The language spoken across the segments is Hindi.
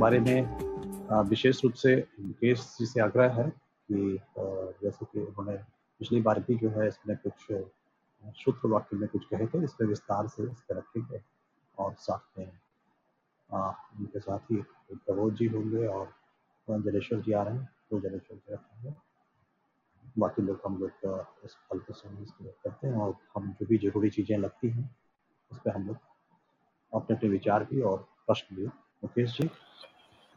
बारे में विशेष रूप से मुकेश जी से आग्रह है कि जैसे कि उन्होंने पिछली बार भी जो है इसमें कुछ शुद्ध वाक्य में कुछ कहे थे इसमें विस्तार से इसके रखेंगे और साथ में उनके साथ ही प्रबोध जी होंगे और जलेश्वर जी आ रहे हैं तो जलेश्वर जी रखेंगे। बाकी लोग हम लोग इस फल के करते हैं और हम जो भी ज़रूरी चीज़ें लगती हैं, उस पर हम लोग अपने अपने विचार भी और प्रश्न भी, मुकेश जी।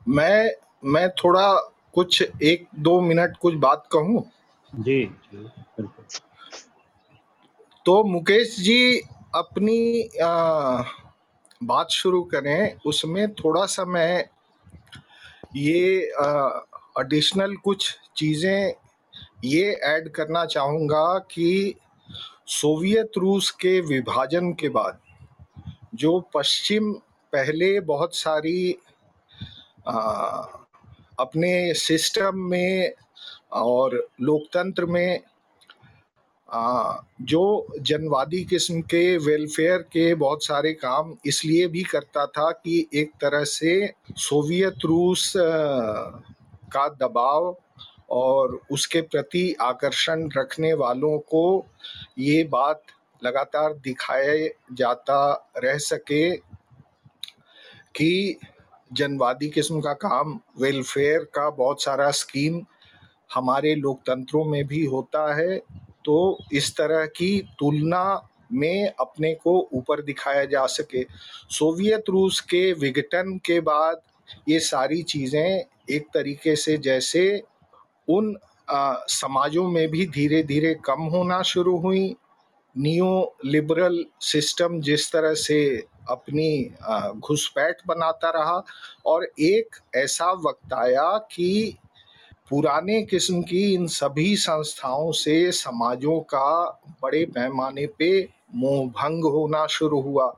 मैं मैं थोड़ा कुछ एक दो मिनट कुछ बात कहूँ? जी जी तो मुकेश जी अपनी आ, बात शुरू करें। उसमें थोड़ा सा मैं ये एडिशनल कुछ चीज़ें ये ऐड करना चाहूँगा कि सोवियत रूस के विभाजन के बाद जो पश्चिम पहले बहुत सारी अपने सिस्टम में और लोकतंत्र में जो जनवादी किस्म के वेलफेयर के बहुत सारे काम इसलिए भी करता था कि एक तरह से सोवियत रूस का दबाव और उसके प्रति आकर्षण रखने वालों को ये बात लगातार दिखाया जाता रह सके कि जनवादी किस्म का काम वेलफेयर का बहुत सारा स्कीम हमारे लोकतंत्रों में भी होता है। तो इस तरह की तुलना में अपने को ऊपर दिखाया जा सके। सोवियत रूस के विघटन के बाद ये सारी चीज़ें एक तरीके से जैसे उन आ, समाजों में भी धीरे धीरे कम होना शुरू हुई। नियो लिबरल सिस्टम जिस तरह से अपनी घुसपैठ बनाता रहा और एक ऐसा वक्त आया कि पुराने किस्म की इन सभी संस्थाओं से समाजों का बड़े पैमाने पे मोह भंग होना शुरू हुआ।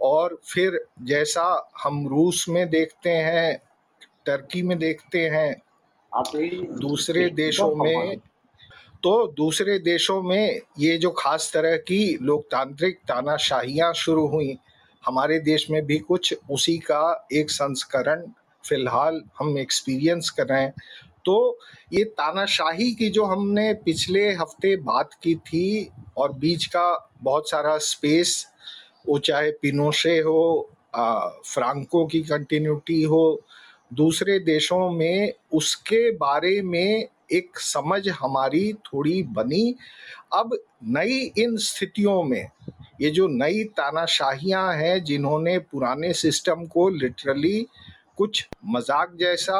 और फिर जैसा हम रूस में देखते हैं टर्की में देखते हैं दूसरे देशों में तो दूसरे देशों में ये जो खास तरह की लोकतांत्रिक तानाशाहियाँ शुरू हुई हमारे देश में भी कुछ उसी का एक संस्करण फ़िलहाल हम एक्सपीरियंस कर रहे हैं। तो ये तानाशाही की जो हमने पिछले हफ़्ते बात की थी और बीच का बहुत सारा स्पेस वो चाहे पिनोशे हो आ, फ्रांको की कंटिन्यूटी हो दूसरे देशों में उसके बारे में एक समझ हमारी थोड़ी बनी। अब नई इन स्थितियों में, ये जो नई तानाशाहियाँ हैं, जिन्होंने पुराने सिस्टम को लिटरली कुछ मज़ाक जैसा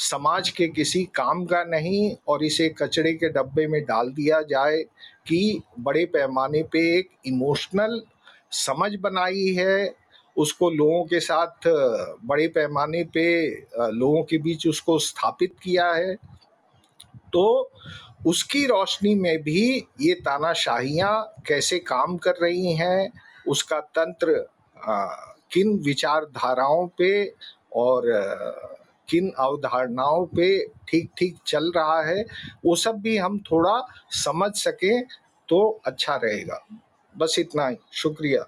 समाज के किसी काम का नहीं और इसे कचड़े के डब्बे में डाल दिया जाए कि बड़े पैमाने पे एक इमोशनल समझ बनाई है, उसको लोगों के साथ बड़े पैमाने पे लोगों के बीच उसको स्थापित किया है। तो उसकी रोशनी में भी ये तानाशाहियाँ कैसे काम कर रही हैं, उसका तंत्र किन विचारधाराओं पे और किन अवधारणाओं पे ठीक ठीक चल रहा है, वो सब भी हम थोड़ा समझ सकें तो अच्छा रहेगा। बस इतना ही। शुक्रिया।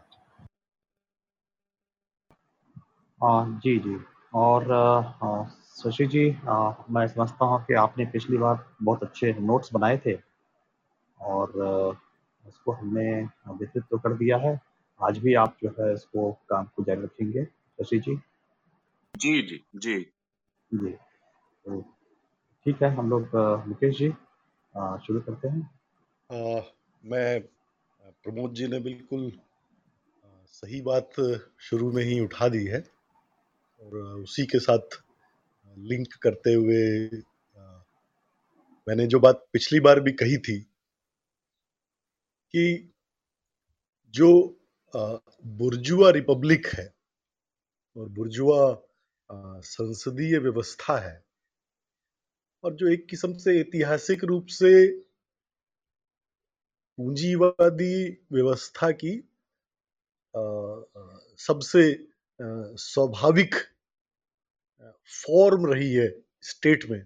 हाँ जी जी। और शशि जी आ, मैं समझता हूँ कि आपने पिछली बार बहुत अच्छे नोट्स बनाए थे और उसको हमने वितरित तो कर दिया है। आज भी आप जो है इसको काम को जारी रखेंगे। शशि जी? जी जी जी। जी। तो ठीक है हम लोग मुकेश जी शुरू करते हैं। आ, मैं प्रमोद जी ने बिल्कुल सही बात शुरू में ही उठा दी है और उसी के साथ लिंक करते हुए मैंने जो बात पिछली बार भी कही थी कि जो बुर्जुआ रिपब्लिक है और बुर्जुआ संसदीय व्यवस्था है और जो एक किस्म से ऐतिहासिक रूप से पूंजीवादी व्यवस्था की सबसे स्वाभाविक फॉर्म रही है स्टेट में,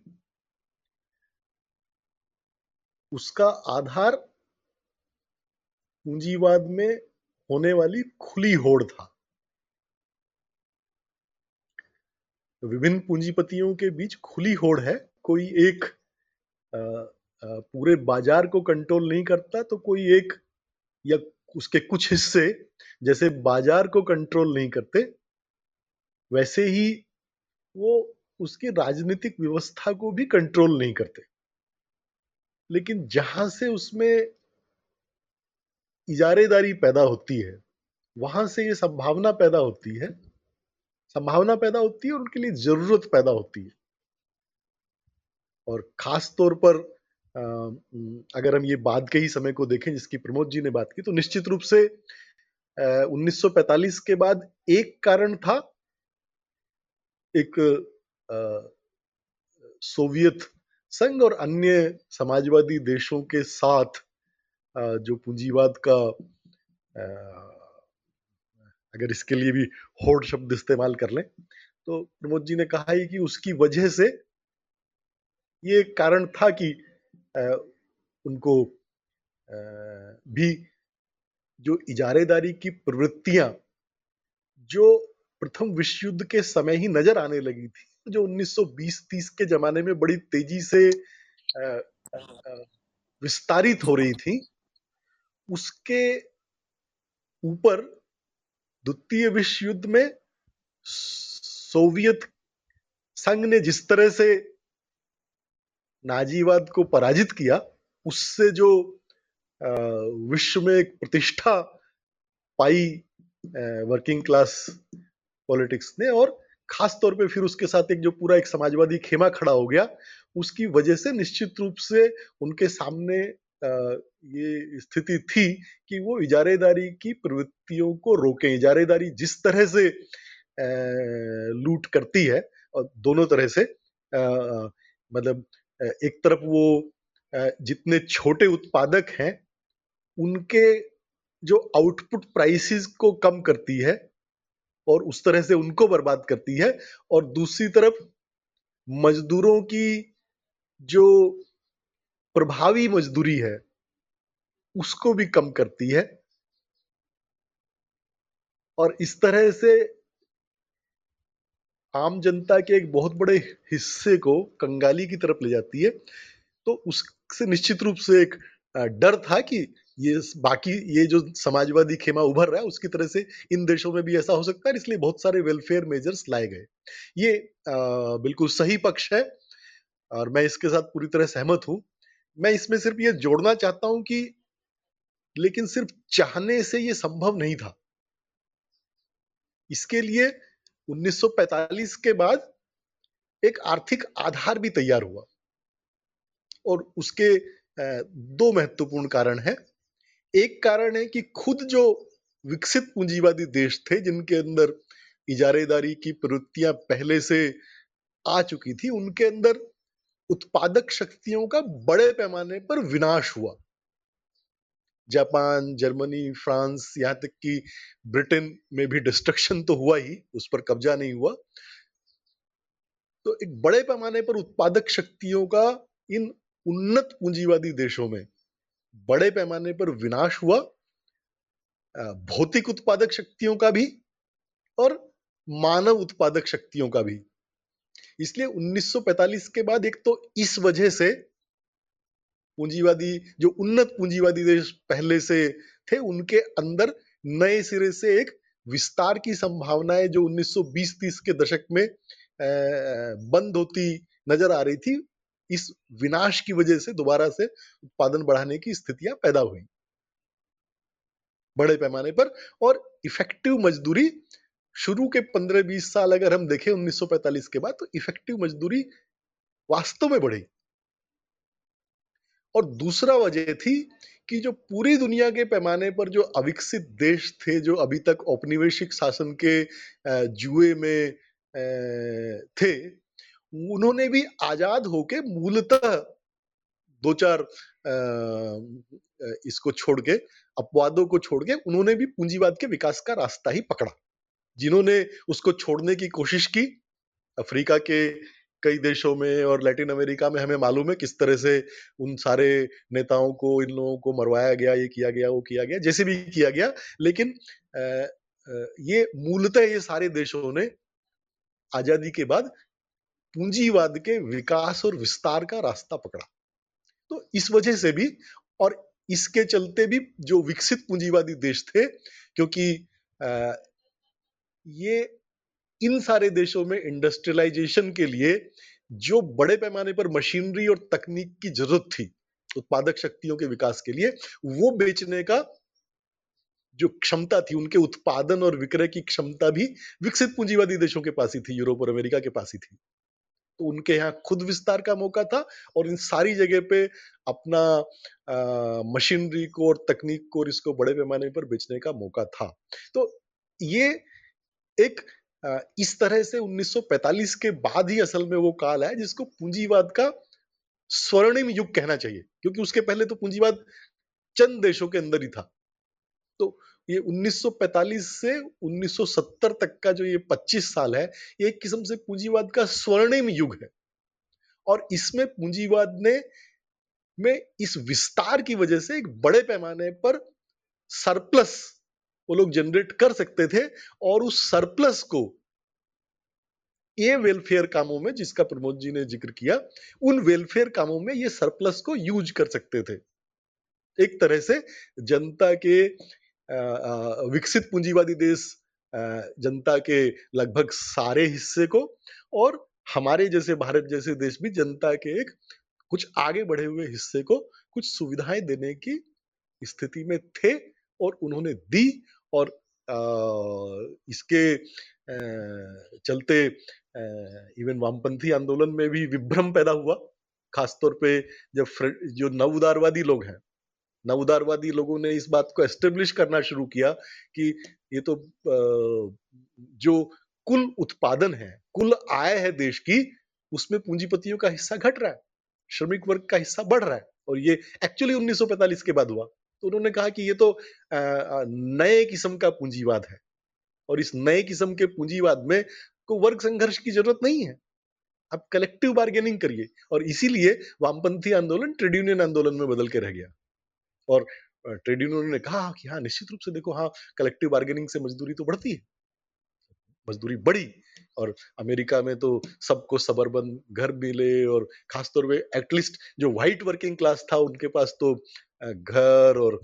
उसका आधार पूंजीवाद में होने वाली खुली होड़ था। विभिन्न पूंजीपतियों के बीच खुली होड़ है। कोई एक पूरे बाज़ार को कंट्रोल नहीं करता तो कोई एक या उसके कुछ हिस्से जैसे बाज़ार को कंट्रोल नहीं करते, वैसे ही वो उसकी राजनीतिक व्यवस्था को भी कंट्रोल नहीं करते। लेकिन जहाँ से उसमें इजारेदारी पैदा होती है, वहाँ से ये संभावना पैदा होती है, संभावना पैदा होती है और उनके लिए ज़रूरत पैदा होती है। और खास तौर पर अगर हम ये बाद के ही समय को देखें जिसकी प्रमोद जी ने बात की तो निश्चित रूप से 1945 के बाद एक कारण था एक सोवियत संघ और अन्य समाजवादी देशों के साथ जो पूंजीवाद का अगर इसके लिए भी होड़ शब्द इस्तेमाल कर लें तो प्रमोद जी ने कहा ही कि उसकी वजह से ये कारण था कि उनको भी जो इजारेदारी की प्रवृत्तियाँ, जो प्रथम विश्व युद्ध के समय ही नज़र आने लगी थी, जो 1920-30 के जमाने में बड़ी तेज़ी से विस्तारित हो रही थी। उसके ऊपर द्वितीय विश्व युद्ध में सोवियत संघ ने जिस तरह से नाजीवाद को पराजित किया, उससे जो विश्व में एक प्रतिष्ठा पाई वर्किंग क्लास पॉलिटिक्स ने और खास तौर पे फिर उसके साथ एक जो पूरा एक समाजवादी खेमा खड़ा हो गया, उसकी वजह से निश्चित रूप से उनके सामने ये स्थिति थी कि वो इजारेदारी की प्रवृत्तियों को रोके। इजारेदारी जिस तरह से लूट करती है, और दोनों तरह से मतलब एक तरफ़ वो जितने छोटे उत्पादक हैं, उनके जो आउटपुट प्राइसेस को कम करती है और उस तरह से उनको बर्बाद करती है। और दूसरी तरफ़, मजदूरों की जो प्रभावी मजदूरी है, उसको भी कम करती है। और इस तरह से आम जनता के एक बहुत बड़े हिस्से को कंगाली की तरफ़ ले जाती है। तो उससे निश्चित रूप से एक डर था कि ये बाकी ये जो समाजवादी खेमा उभर रहा है उसकी तरह से इन देशों में भी ऐसा हो सकता है इसलिए बहुत सारे वेलफेयर मेजर्स लाए गए। ये आ, बिल्कुल सही पक्ष है और मैं इसके साथ पूरी तरह सहमत हूँ। मैं इसमें सिर्फ़ ये जोड़ना चाहता हूँ कि लेकिन सिर्फ़ चाहने से ये संभव नहीं था। इसके लिए 1945 के बाद एक आर्थिक आधार भी तैयार हुआ और उसके दो महत्वपूर्ण कारण हैं। एक कारण है कि खुद जो विकसित पूंजीवादी देश थे, जिनके अंदर इजारेदारी की प्रवृत्तियाँ पहले से आ चुकी थी, उनके अंदर उत्पादक शक्तियों का बड़े पैमाने पर विनाश हुआ। जापान, जर्मनी, फ्रांस, यहाँ तक कि ब्रिटेन में भी डिस्ट्रक्शन तो हुआ ही, उस पर कब्जा नहीं हुआ। तो एक बड़े पैमाने पर उत्पादक शक्तियों का इन उन्नत पूंजीवादी देशों में बड़े पैमाने पर विनाश हुआ भौतिक उत्पादक शक्तियों का भी और मानव उत्पादक शक्तियों का भी। इसलिए 1945 के बाद एक तो इस वजह से पूंजीवादी, जो उन्नत पूंजीवादी देश पहले से थे, उनके अंदर नए सिरे से एक विस्तार की संभावनाएँ जो 1920-30 के दशक में बंद होती नज़र आ रही थी इस विनाश की वजह से दोबारा से उत्पादन बढ़ाने की स्थितियाँ पैदा हुई। बड़े पैमाने पर और इफ़ेक्टिव मजदूरी शुरू के 15-20 साल अगर हम देखें 1945 के बाद तो इफ़ेक्टिव मजदूरी वास्तव में बढ़ी। और दूसरा वजह थी कि जो पूरी दुनिया के पैमाने पर जो अविकसित देश थे, जो अभी तक औपनिवेशिक शासन के जुए में थे उन्होंने भी आज़ाद होके मूलतः दो चार इसको छोड़ के, अपवादों को छोड़ के उन्होंने भी पूंजीवाद के विकास का रास्ता ही पकड़ा। जिन्होंने उसको छोड़ने की कोशिश की, अफ्रीका के कई देशों में और लैटिन अमेरिका में हमें मालूम है किस तरह से उन सारे नेताओं को, इन लोगों को मरवाया गया, ये किया गया, वो किया गया, जैसे भी किया गया। लेकिन ये मूलतः ये सारे देशों ने आज़ादी के बाद पूंजीवाद के विकास और विस्तार का रास्ता पकड़ा। तो इस वजह से भी और इसके चलते भी जो विकसित पूंजीवादी देश थे, क्योंकि ये इन सारे देशों में इंडस्ट्रियलाइजेशन के लिए जो बड़े पैमाने पर मशीनरी और तकनीक की ज़रूरत थी, उत्पादक शक्तियों के विकास के लिए, वो बेचने का जो क्षमता थी, उनके उत्पादन और विक्रय की क्षमता भी विकसित पूंजीवादी देशों के पास ही थी, यूरोप और अमेरिका के पास ही थी। तो उनके यहाँ खुद विस्तार का मौका था और इन सारी जगह पे अपना मशीनरी को और तकनीक को और इसको बड़े पैमाने पर बेचने का मौका था। तो ये एक आ, इस तरह से 1945 के बाद ही असल में वो काल है जिसको पूंजीवाद का स्वर्णिम युग कहना चाहिए क्योंकि उसके पहले तो पूंजीवाद चंद देशों के अंदर ही था। तो ये 1945 से 1970 तक का जो ये 25 साल है, ये एक किस्म से पूंजीवाद का स्वर्णिम युग है। और इसमें पूंजीवाद ने, में इस विस्तार की वजह से एक बड़े पैमाने पर सरप्लस वो लोग जनरेट कर सकते थे और उस सरप्लस को ये वेलफेयर कामों में जिसका प्रमोद जी ने ज़िक्र किया, उन वेलफेयर कामों में ये सरप्लस को यूज़ कर सकते थे। एक तरह से जनता के विकसित पूंजीवादी देश जनता के लगभग सारे हिस्से को और हमारे जैसे भारत जैसे देश भी जनता के एक कुछ आगे बढ़े हुए हिस्से को कुछ सुविधाएँ देने की स्थिति में थे और उन्होंने दी और इसके चलते इवन वामपंथी आंदोलन में भी विभ्रम पैदा हुआ। खासतौर पे जब जो नव उदारवादी लोग हैं नव उदारवादी लोगों ने इस बात को एस्टेब्लिश करना शुरू किया कि ये तो जो कुल उत्पादन है, कुल आय है देश की, उसमें पूंजीपतियों का हिस्सा घट रहा है, श्रमिक वर्ग का हिस्सा बढ़ रहा है और ये एक्चुअली 1945 के बाद हुआ। तो उन्होंने कहा कि ये तो नए किस्म का पूंजीवाद है और इस नए किस्म के पूंजीवाद में को वर्ग संघर्ष की ज़रूरत नहीं है। आप कलेक्टिव बार्गेनिंग करिए और इसीलिए वामपंथी आंदोलन ट्रेड यूनियन आंदोलन में बदल के रह गया। और ट्रेड यूनियन ने कहा कि हाँ निश्चित रूप से देखो हाँ कलेक्टिव बार्गेनिंग से मजदूरी तो बढ़ती है। मजदूरी बढ़ी और अमेरिका में तो सबको सबरबन घर मिले और खासतौर पे एटलीस्ट जो व्हाइट वर्किंग क्लास था, उनके पास तो घर और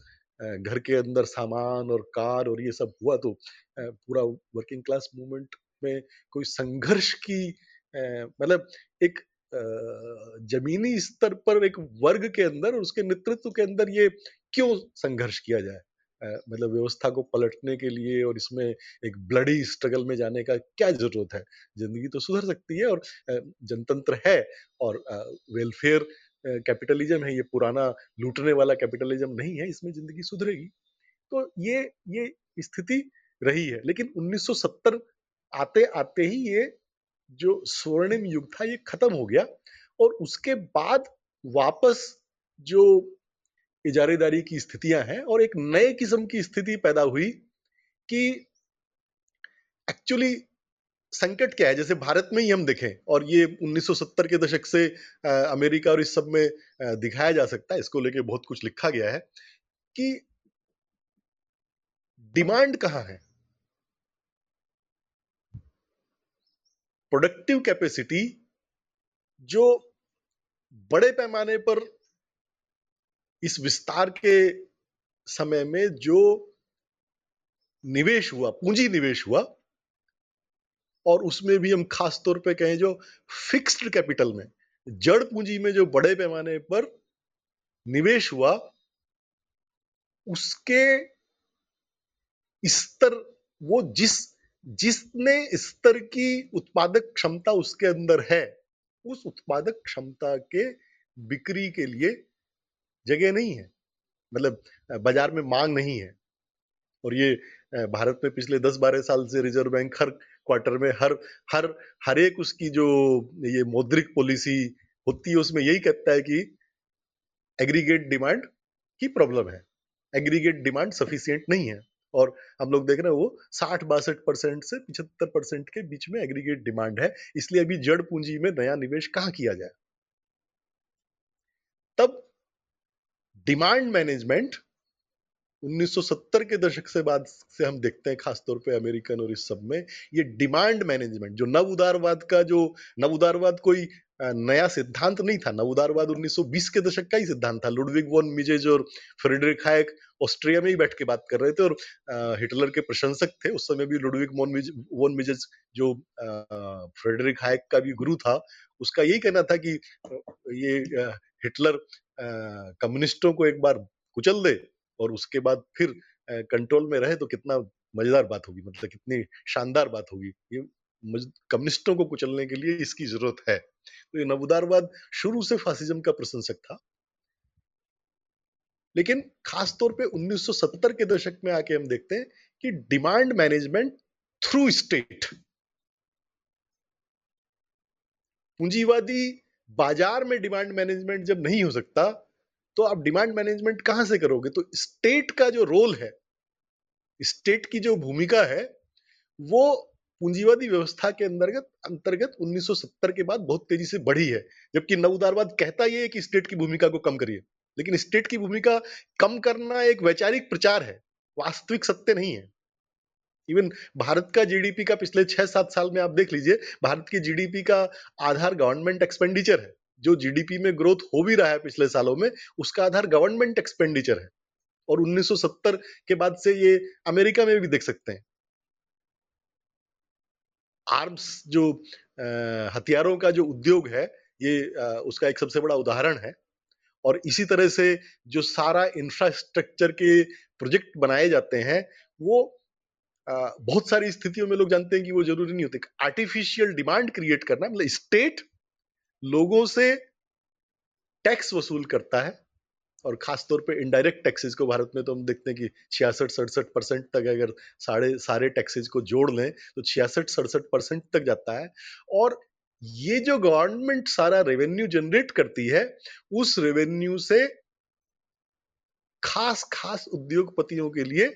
घर के अंदर सामान और कार और ये सब हुआ तो पूरा वर्किंग क्लास मूवमेंट में कोई संघर्ष की मतलब एक जमीनी स्तर पर एक वर्ग के अंदर और उसके नेतृत्व के अंदर ये क्यों संघर्ष किया जाए? मतलब व्यवस्था को पलटने के लिए और इसमें एक ब्लडी स्ट्रगल में जाने का क्या ज़रूरत है? ज़िंदगी तो सुधर सकती है और जनतंत्र है और वेलफेयर कैपिटलिज्म है, ये पुराना लूटने वाला कैपिटलिज्म नहीं है, इसमें ज़िंदगी सुधरेगी। तो ये ये स्थिति रही है। लेकिन 1970 आते आते ही ये जो स्वर्णिम युग था, ये खत्म हो गया और उसके बाद वापस जो इजारेदारी की स्थितियाँ हैं और एक नए किस्म की स्थिति पैदा हुई कि एक्चुअली संकट क्या है? जैसे भारत में ही हम देखें और ये 1970 के दशक से अमेरिका और इस सब में दिखाया जा सकता है, इसको लेके बहुत कुछ लिखा गया है कि डिमांड कहाँ है? प्रोडक्टिव कैपेसिटी जो बड़े पैमाने पर इस विस्तार के समय में जो निवेश हुआ, पूंजी निवेश हुआ, और उसमें भी हम खास तौर पे कहें जो फिक्स्ड कैपिटल में, जड़ पूंजी में जो बड़े पैमाने पर निवेश हुआ, उसके स्तर, वो जिस जिसने स्तर की उत्पादक क्षमता उसके अंदर है, उस उत्पादक क्षमता के बिक्री के लिए जगह नहीं है। मतलब बाज़ार में मांग नहीं है। और ये भारत में पिछले 10-12 साल से रिज़र्व बैंक हर क्वार्टर में हर हर हर एक उसकी जो ये मौद्रिक पॉलिसी होती है, उसमें यही कहता है कि एग्रीगेट डिमांड की प्रॉब्लम है। एग्रीगेट डिमांड सफिशियंट नहीं है। और हम लोग देख रहे हैं वो साठ बासठ परसेंट से पिछहत्तर परसेंट के बीच में एग्रीगेट डिमांड है। इसलिए अभी जड़ पूंजी में नया निवेश कहाँ किया जाए? तब डिमांड मैनेजमेंट 1970 के दशक से बाद से हम देखते हैं, खासतौर पे अमेरिकन और इस सब में, ये डिमांड मैनेजमेंट जो नव उदारवाद का जो नव उदारवाद कोई नया सिद्धांत नहीं था। नव उदारवाद 1920 के दशक का ही सिद्धांत था। लुडविग वॉन मिजेज और फ्रेडरिक हायक ऑस्ट्रिया में ही बैठ के बात कर रहे थे और हिटलर के प्रशंसक थे। उस समय भी लुडविग वॉन मिजेज जो फ्रेडरिक हायक का भी गुरु था, उसका यही कहना था कि ये हिटलर कम्युनिस्टों को एक बार कुचल दे और उसके बाद फिर कंट्रोल में रहे तो कितना मज़ेदार बात होगी। मतलब कितनी शानदार बात होगी। कम्युनिस्टों को कुचलने के लिए इसकी ज़रूरत है। तो ये नवोदारवाद शुरू से फासिज्म का प्रशंसक था। लेकिन खासतौर पे 1970 के दशक में आके हम देखते हैं कि डिमांड मैनेजमेंट थ्रू स्टेट। पूंजीवादी बाज़ार में डिमांड मैनेजमेंट जब नहीं हो सकता तो आप डिमांड मैनेजमेंट कहाँ से करोगे? तो स्टेट का जो रोल है, स्टेट की जो भूमिका है, वो पूंजीवादी व्यवस्था के अंतर्गत अंतर्गत 1970 के बाद बहुत तेज़ी से बढ़ी है, जबकि नवउदारवाद कहता ही है कि स्टेट की भूमिका को कम करिए। लेकिन स्टेट की भूमिका कम करना एक वैचारिक प्रचार है, वास्तविक सत्य नहीं है। इवन भारत का जीडीपी का पिछले छह सात साल में आप देख लीजिए, भारत की जीडीपी का आधार गवर्नमेंट एक्सपेंडिचर है, जो जीडीपी में ग्रोथ हो भी रहा है पिछले सालों में, उसका आधार गवर्नमेंट एक्सपेंडिचर है। और 1970 के बाद से ये अमेरिका में भी देख सकते हैं। आर्म्स जो हथियारों का जो उद्योग है, ये उसका एक सबसे बड़ा उदाहरण है। और इसी तरह से जो सारा इंफ्रास्ट्रक्चर के प्रोजेक्ट बनाए जाते हैं, वो बहुत सारी स्थितियों में लोग जानते हैं कि वो ज़रूरी नहीं होते। आर्टिफिशियल डिमांड क्रिएट करना मतलब स्टेट लोगों से टैक्स वसूल करता है। और खासतौर पे इनडायरेक्ट टैक्सेस को भारत में तो हम देखते हैं कि छियासठ, सड़सठ परसेंट तक अगर साढ़े सारे टैक्सेस को जोड़ लें तो छियासठ, सड़सठ परसेंट तक जाता है। और ये जो गवर्नमेंट सारा रेवेन्यू जनरेट करती है, उस रेवेन्यू से खास खास उद्योगपतियों के लिए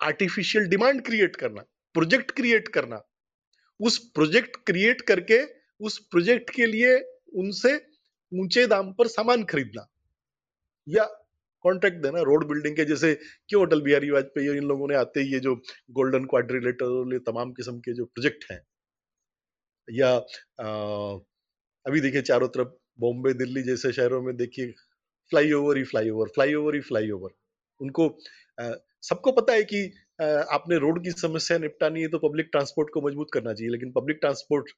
आर्टिफिशियल डिमांड क्रिएट करना प्रोजेक्ट क्रिएट करना, उस प्रोजेक्ट क्रिएट करके, उस प्रोजेक्ट के लिए उनसे ऊँचे दाम पर सामान खरीदना। या कॉन्ट्रैक्ट देना रोड बिल्डिंग के जैसे क्यों अटल बिहारी वाजपेयी इन लोगों ने आते ही ये जो गोल्डन क्वाड्रिलेटर तमाम किस्म के जो प्रोजेक्ट हैं या आ, अभी देखिए चारों तरफ़ बॉम्बे दिल्ली जैसे शहरों में देखिए फ्लाईओवर ही फ्लाईओवर फ्लाईओवर ही फ्लाईओवर उनको सबको पता है कि आ, आपने रोड की समस्या निपटानी है तो पब्लिक ट्रांसपोर्ट को मज़बूत करना चाहिए लेकिन पब्लिक ट्रांसपोर्ट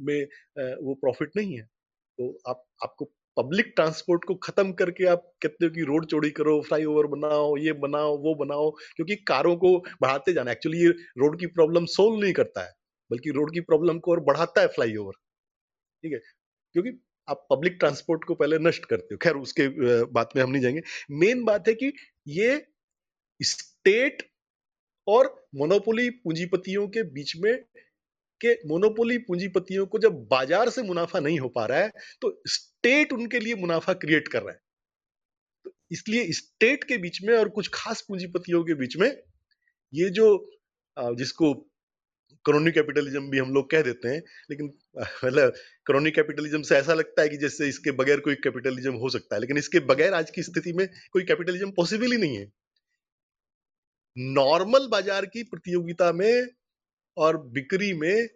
में वो प्रॉफिट नहीं है। तो आप आपको पब्लिक ट्रांसपोर्ट को खत्म करके आप कहते हो कि रोड चौड़ी करो फ्लाईओवर बनाओ, ये बनाओ, वो बनाओ, क्योंकि कारों को बढ़ाते जाना एक्चुअली ये रोड की प्रॉब्लम सोल्व नहीं करता है, बल्कि रोड की प्रॉब्लम को और बढ़ाता है फ्लाईओवर ठीक है? क्योंकि आप पब्लिक ट्रांसपोर्ट को पहले नष्ट करते हो। खैर, उसके बात में हम नहीं जाएँगे। मेन बात है कि ये स्टेट और मोनोपोली पूंजीपतियों के बीच में कि मोनोपोली पूंजीपतियों को जब बाज़ार से मुनाफा नहीं हो पा रहा है तो स्टेट उनके लिए मुनाफा क्रिएट कर रहा है। तो इसलिए स्टेट के बीच में और कुछ खास पूंजीपतियों के बीच में ये जो जिसको क्रोनी कैपिटलिज्म भी हम लोग कह देते हैं, लेकिन मतलब क्रोनी कैपिटलिज्म से ऐसा लगता है कि जैसे इसके बगैर कोई कैपिटलिज्म हो सकता है, लेकिन इसके बगैर आज की स्थिति में कोई कैपिटलिज्म पॉसिबल ही नहीं है। नॉर्मल बाज़ार की प्रतियोगिता में और बिक्री में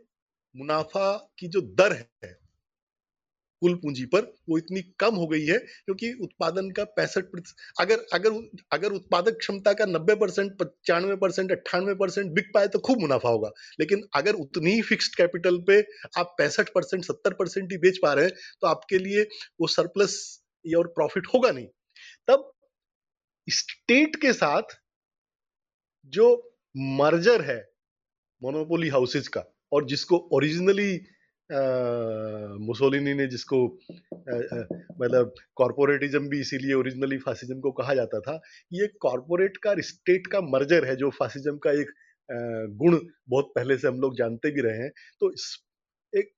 मुनाफा की जो दर है, कुल पूंजी पर वो इतनी कम हो गई है क्योंकि उत्पादन का पैंसठ अगर अगर अगर उत्पादक क्षमता का नब्बे परसेंट, पचानवे परसेंट, अट्ठानवे परसेंट बिक पाए तो खूब मुनाफा होगा। लेकिन अगर उतनी ही फिक्स्ड कैपिटल पे आप पैंसठ परसेंट, सत्तर परसेंट ही बेच पा रहे हैं तो आपके लिए वो सरप्लस या और प्रॉफिट होगा नहीं। तब स्टेट के साथ जो मर्जर है मोनोपोली हाउसेज का और जिसको ओरिजिनली मुसोलिनी ने जिसको मतलब कॉरपोरेटिज्म भी इसीलिए ओरिजिनली फासिज्म को कहा जाता था, ये कॉरपोरेट का स्टेट का मर्जर है, जो फासिज्म का एक गुण बहुत पहले से हम लोग जानते भी रहे हैं तो एक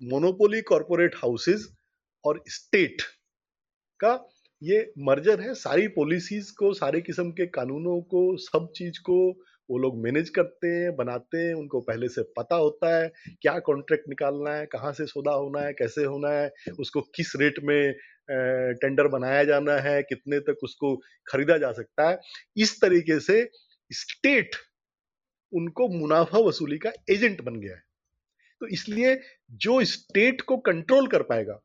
मोनोपोली कॉरपोरेट हाउसेज और स्टेट का ये मर्जर है, सारी पॉलिसीज़ को, सारे किस्म के कानूनों को, सब चीज़ को वो लोग मैनेज करते हैं, बनाते हैं, उनको पहले से पता होता है क्या कॉन्ट्रैक्ट निकालना है, कहाँ से सौदा होना है, कैसे होना है, उसको किस रेट में टेंडर बनाया जाना है, कितने तक उसको खरीदा जा सकता है। इस तरीके से स्टेट उनको मुनाफा वसूली का एजेंट बन गया है। तो इसलिए जो स्टेट को कंट्रोल कर पाएगा,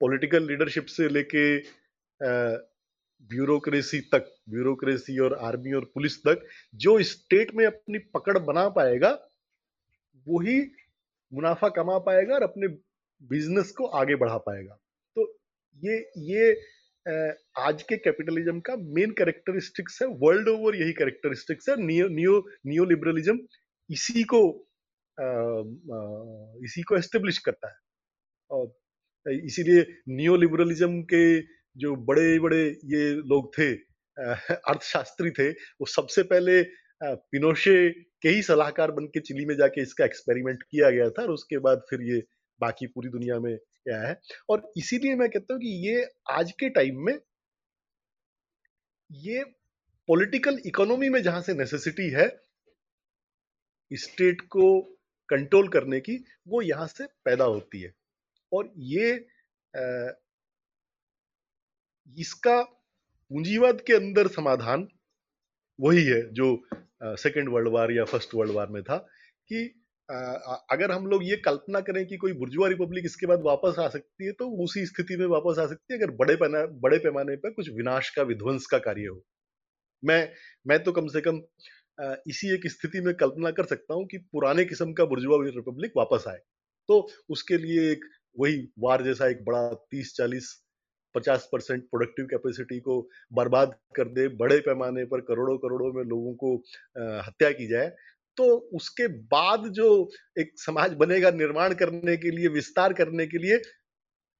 पॉलिटिकल लीडरशिप से लेके ब्यूरोक्रेसी तक ब्यूरोक्रेसी और आर्मी और पुलिस तक जो स्टेट में अपनी पकड़ बना पाएगा वही मुनाफा कमा पाएगा और अपने बिज़नेस को आगे बढ़ा पाएगा। तो ये ये आज के कैपिटलिज्म का मेन कैरेक्टरिस्टिक्स है वर्ल्ड ओवर यही कैरेक्टरिस्टिक्स है नियो नियो नियो लिबरलिज्म इसी को आ, आ, इसी को एस्टेब्लिश करता है। और इसीलिए नियो लिबरलिज्म के जो बड़े बड़े ये लोग थे अर्थशास्त्री थे, वो सबसे पहले पिनोशे के ही सलाहकार बन के चिली में जाके इसका एक्सपेरिमेंट किया गया था और उसके बाद फिर ये बाकी पूरी दुनिया में आया है। और इसीलिए मैं कहता हूँ कि ये आज के टाइम में, ये पॉलिटिकल इकोनॉमी में जहाँ से नेसेसिटी है, स्टेट को कंट्रोल करने की, वो यहाँ से पैदा होती है। और ये इसका पूंजीवाद के अंदर समाधान वही है जो सेकेंड वर्ल्ड वार या फ़र्स्ट वर्ल्ड वार में था कि आ, अगर हम लोग ये कल्पना करें कि कोई बुर्जुआ रिपब्लिक इसके बाद वापस आ सकती है तो उसी स्थिति में वापस आ सकती है अगर बड़े पैना बड़े पैमाने पर कुछ विनाश का विध्वंस का कार्य हो। मैं मैं तो कम से कम इसी एक स्थिति में कल्पना कर सकता हूँ कि पुराने किस्म का बुर्जुआ रिपब्लिक वापस आए। तो उसके लिए एक वही वार जैसा एक बड़ा तीस चालीस पचास परसेंट प्रोडक्टिव कैपेसिटी को बर्बाद कर दे, बड़े पैमाने पर करोड़ों करोड़ों में लोगों को हत्या की जाए तो उसके बाद जो एक समाज बनेगा निर्माण करने के लिए, विस्तार करने के लिए,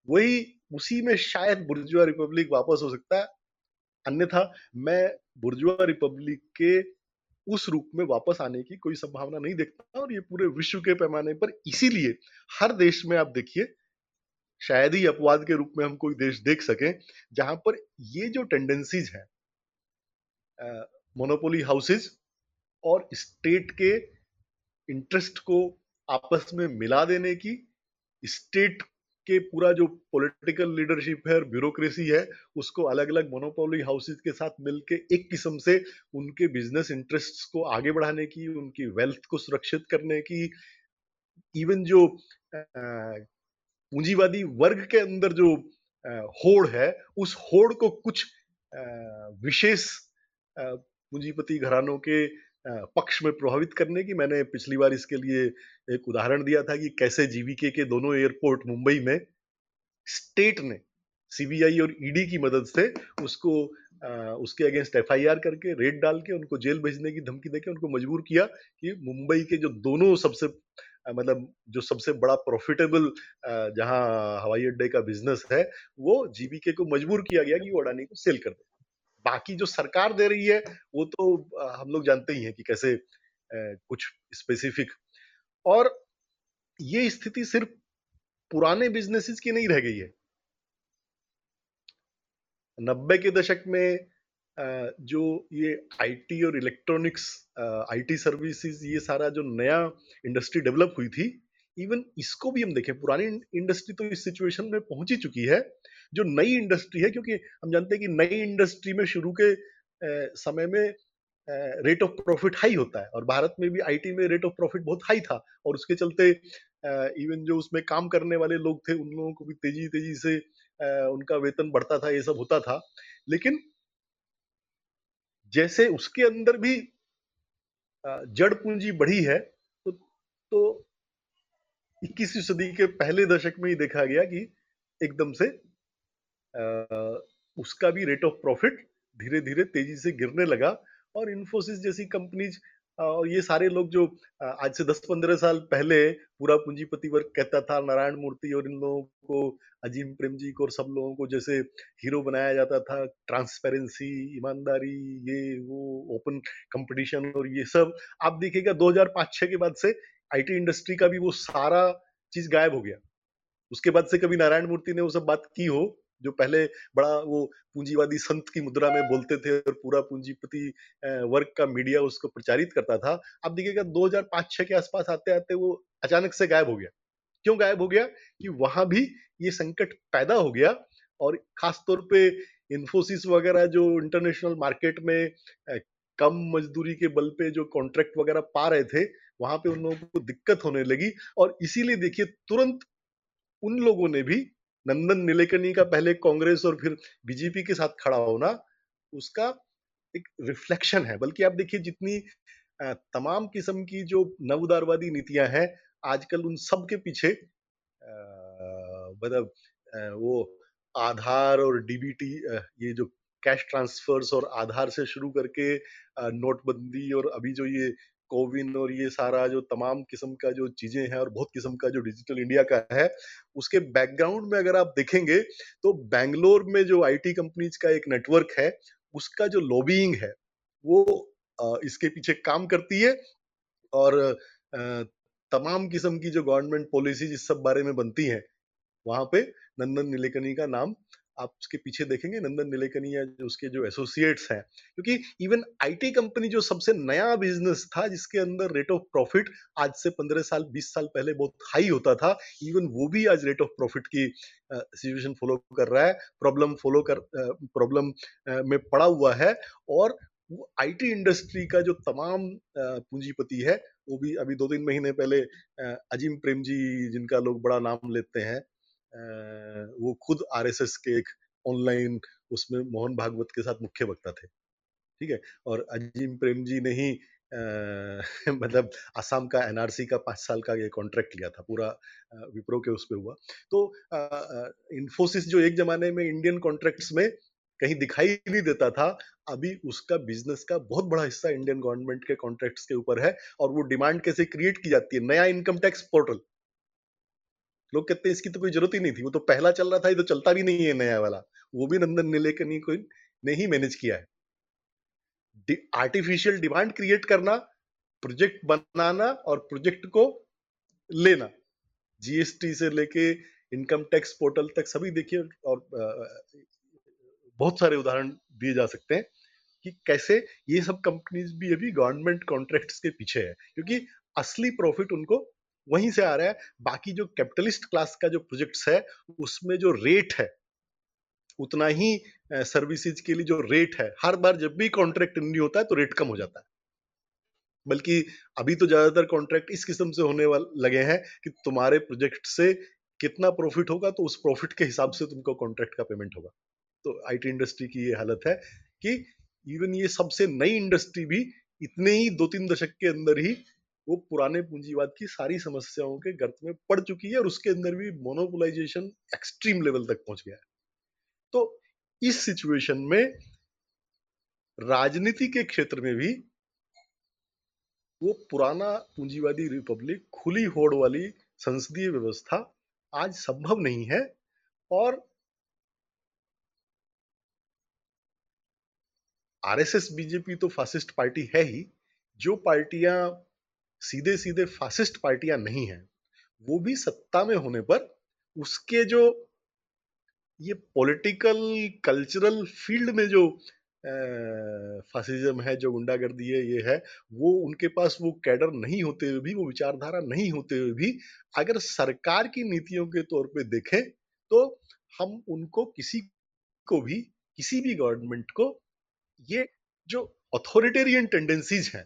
वही उसी में शायद बुर्जुआ रिपब्लिक वापस हो सकता है। अन्यथा मैं बुर्जुआ रिपब्लिक के उस रूप में वापस आने की कोई संभावना नहीं देखता और ये पूरे विश्व के पैमाने पर इसीलिए हर देश में आप देखिए शायद ही अपवाद के रूप में हम कोई देश देख सकें, जहाँ पर ये जो टेंडेंसीज है मोनोपोली हाउसेज और स्टेट के इंटरेस्ट को आपस में मिला देने की स्टेट के पूरा जो पॉलिटिकल लीडरशिप है और ब्यूरोक्रेसी है, उसको अलग अलग मोनोपोली हाउसेज के साथ मिलके एक किस्म से उनके बिज़नेस इंटरेस्ट्स को आगे बढ़ाने की, उनकी वेल्थ को सुरक्षित करने की इवन जो पूंजीवादी वर्ग के अंदर जो होड़ है, उस होड़ को कुछ विशेष पूंजीपति घरानों के पक्ष में प्रभावित करने की मैंने पिछली बार इसके लिए एक उदाहरण दिया था कि कैसे जीवीके के दोनों एयरपोर्ट मुंबई में स्टेट ने, सीबीआई और ईडी की मदद से उसको उसके अगेंस्ट एफआईआर करके रेड डाल के उनको जेल भेजने की धमकी देके उनको मजबूर किया कि मुंबई के जो दोनों सबसे मतलब जो सबसे बड़ा प्रॉफिटेबल जहाँ हवाई अड्डे का बिज़नेस है, वो जीबीके को मजबूर किया गया कि वो अडानी को सेल कर दे। बाकी जो सरकार दे रही है, वो तो हम लोग जानते ही हैं कि कैसे कुछ स्पेसिफिक और ये स्थिति सिर्फ़ पुराने बिजनेसेस की नहीं रह गई है। नब्बे के दशक में जो ये आईटी और इलेक्ट्रॉनिक्स आईटी सर्विसेज़ ये सारा जो नया इंडस्ट्री डेवलप हुई थी इवन इसको भी हम देखें, पुरानी इंडस्ट्री तो इस सिचुएशन में पहुँच ही चुकी है, जो नई इंडस्ट्री है, क्योंकि हम जानते हैं कि नई इंडस्ट्री में शुरू के समय में रेट ऑफ़ प्रॉफिट हाई होता है, और भारत में भी आईटी में रेट ऑफ़ प्रॉफिट बहुत हाई था, और उसके चलते इवन जो उसमें काम करने वाले लोग थे, उन लोगों को भी तेज़ी तेज़ी से उनका वेतन बढ़ता था, ये सब होता था, लेकिन जैसे उसके अंदर भी जड़ पूंजी बढ़ी है तो, तो 21वीं सदी के पहले दशक में ही देखा गया कि एकदम से उसका भी रेट ऑफ़ प्रॉफिट धीरे धीरे तेज़ी से गिरने लगा और इन्फोसिस जैसी कंपनीज़ और ये सारे लोग जो आज से 10-15 साल पहले पूरा पूंजीपति वर्ग कहता था नारायण मूर्ति और इन लोगों को, अजीम प्रेम जी को और सब लोगों को जैसे हीरो बनाया जाता था, ट्रांसपेरेंसी, ईमानदारी, ये, वो, ओपन कंपटीशन और ये सब। आप देखिएगा 2005-6 के बाद से आईटी इंडस्ट्री का भी वो सारा चीज़ गायब हो गया। उसके बाद से कभी नारायण मूर्ति ने वो सब बात की हो जो पहले बड़ा वो पूंजीवादी संत की मुद्रा में बोलते थे और पूरा पूंजीपति वर्ग का मीडिया उसको प्रचारित करता था अब देखिएगा 2005-6 के आसपास आते आते वो अचानक से गायब हो गया। क्यों गायब हो गया? कि वहाँ भी ये संकट पैदा हो गया और खास तौर पे इन्फोसिस वगैरह जो इंटरनेशनल मार्केट में कम मजदूरी के बल पे जो कॉन्ट्रैक्ट वगैरह पा रहे थे, वहाँ पे उन लोगों को दिक्कत होने लगी और इसीलिए देखिए तुरंत उन लोगों ने भी नंदन नीलेकनी का पहले कांग्रेस और फिर बीजेपी के साथ खड़ा होना उसका एक रिफ्लेक्शन है। बल्कि आप देखिए जितनी तमाम किस्म की जो नवदारवादी नीतियाँ हैं, आजकल उन सब के पीछे मतलब वो आधार और डीबीटी ये जो कैश ट्रांसफर्स और आधार से शुरू करके नोटबंदी और अभी जो ये कोविन और ये सारा जो तमाम किस्म का जो चीज़ें हैं और बहुत किस्म का जो डिजिटल इंडिया का है, उसके बैकग्राउंड में अगर आप देखेंगे तो बैंगलोर में जो आईटी कंपनीज़ का एक नेटवर्क है, उसका जो लॉबिंग है, वो इसके पीछे काम करती है और तमाम किस्म की जो गवर्नमेंट पॉलिसीज़ इस सब बारे में बनती हैं। वहाँ पे नंदन नीलेकनी का नाम आप उसके पीछे देखेंगे नंदन नीलेकनी या जो उसके जो एसोसिएट्स हैं। क्योंकि इवन आईटी कंपनी जो सबसे नया बिज़नेस था, जिसके अंदर रेट ऑफ़ प्रॉफिट आज से पंद्रह साल, बीस साल पहले बहुत हाई होता था इवन वो भी आज रेट ऑफ़ प्रॉफिट की सिचुएशन फॉलो कर रहा है। प्रॉब्लम फॉलो कर प्रॉब्लम में पड़ा हुआ है। और वो आईटी इंडस्ट्री का जो तमाम पूंजीपति है, वो भी अभी दो तीन महीने पहले अजीम प्रेम जी जिनका लोग बड़ा नाम लेते हैं वो खुद आरएसएस के एक ऑनलाइन उसमें मोहन भागवत के साथ मुख्य वक्ता थे। ठीक है? और अजीम प्रेम जी ने ही मतलब असम का एनआरसी का पाँच साल का ये कॉन्ट्रैक्ट लिया था, पूरा विप्रो के उस पर हुआ। तो इन्फोसिस जो एक जमाने में इंडियन कॉन्ट्रैक्ट्स में कहीं दिखाई नहीं देता था, अभी उसका बिज़नेस का बहुत बड़ा हिस्सा इंडियन गवर्नमेंट के कॉन्ट्रैक्ट्स के ऊपर है और वो डिमांड कैसे क्रिएट की जाती है, नया इनकम टैक्स पोर्टल लोग कहते हैं, इसकी तो कोई ज़रूरत ही नहीं थी, वो तो पहला चल रहा था, ये तो चलता भी नहीं है नया वाला। वो भी नंदन नीलेकनी ने ही मैनेज किया है। आर्टिफिशियल डिमांड क्रिएट करना प्रोजेक्ट बनाना और प्रोजेक्ट को लेना। जीएसटी से लेके इनकम टैक्स पोर्टल तक सभी देखिए और बहुत सारे उदाहरण दिए जा सकते हैं कि कैसे ये सब कंपनीज़ भी अभी गवर्नमेंट कॉन्ट्रैक्ट्स के पीछे है, क्योंकि असली प्रॉफिट उनको वहीं से आ रहा है। बाकी जो कैपिटलिस्ट क्लास का जो प्रोजेक्ट्स है, उसमें जो रेट है, उतना ही सर्विसेज़ के लिए जो रेट है, हर बार जब भी कॉन्ट्रैक्ट रिन्यू होता है तो रेट कम हो जाता है। बल्कि अभी तो ज़्यादातर कॉन्ट्रैक्ट इस किस्म से होने वाले, लगे हैं कि तुम्हारे प्रोजेक्ट से कितना प्रॉफिट होगा तो उस प्रॉफिट के हिसाब से तुमको कॉन्ट्रैक्ट का पेमेंट होगा। तो आईटी इंडस्ट्री की ये हालत है कि इवन ये सबसे नई इंडस्ट्री भी इतने ही दो तीन दशक के अंदर ही वो पुराने पूंजीवाद की सारी समस्याओं के गर्त में पड़ चुकी है और उसके अंदर भी मोनोपोलाइजेशन एक्सट्रीम लेवल तक पहुँच गया है। तो इस सिचुएशन में राजनीति के क्षेत्र में भी वो पुराना पूंजीवादी रिपब्लिक खुली होड़ वाली संसदीय व्यवस्था आज संभव नहीं है और आरएसएस, बीजेपी तो फासिस्ट पार्टी है ही, जो पार्टियाँ सीधे सीधे फासिस्ट पार्टियाँ नहीं है। वो भी सत्ता में होने पर उसके जो ये पॉलिटिकल कल्चरल फ़ील्ड में जो फासिज्म है, जो गुंडागर्दी है, ये है, वो उनके पास वो कैडर नहीं होते हुए भी, वो विचारधारा नहीं होते हुए भी अगर सरकार की नीतियों के तौर पे देखें तो हम उनको किसी को भी, किसी भी गवर्नमेंट को ये जो अथॉरिटेरियन टेंडेंसीज हैं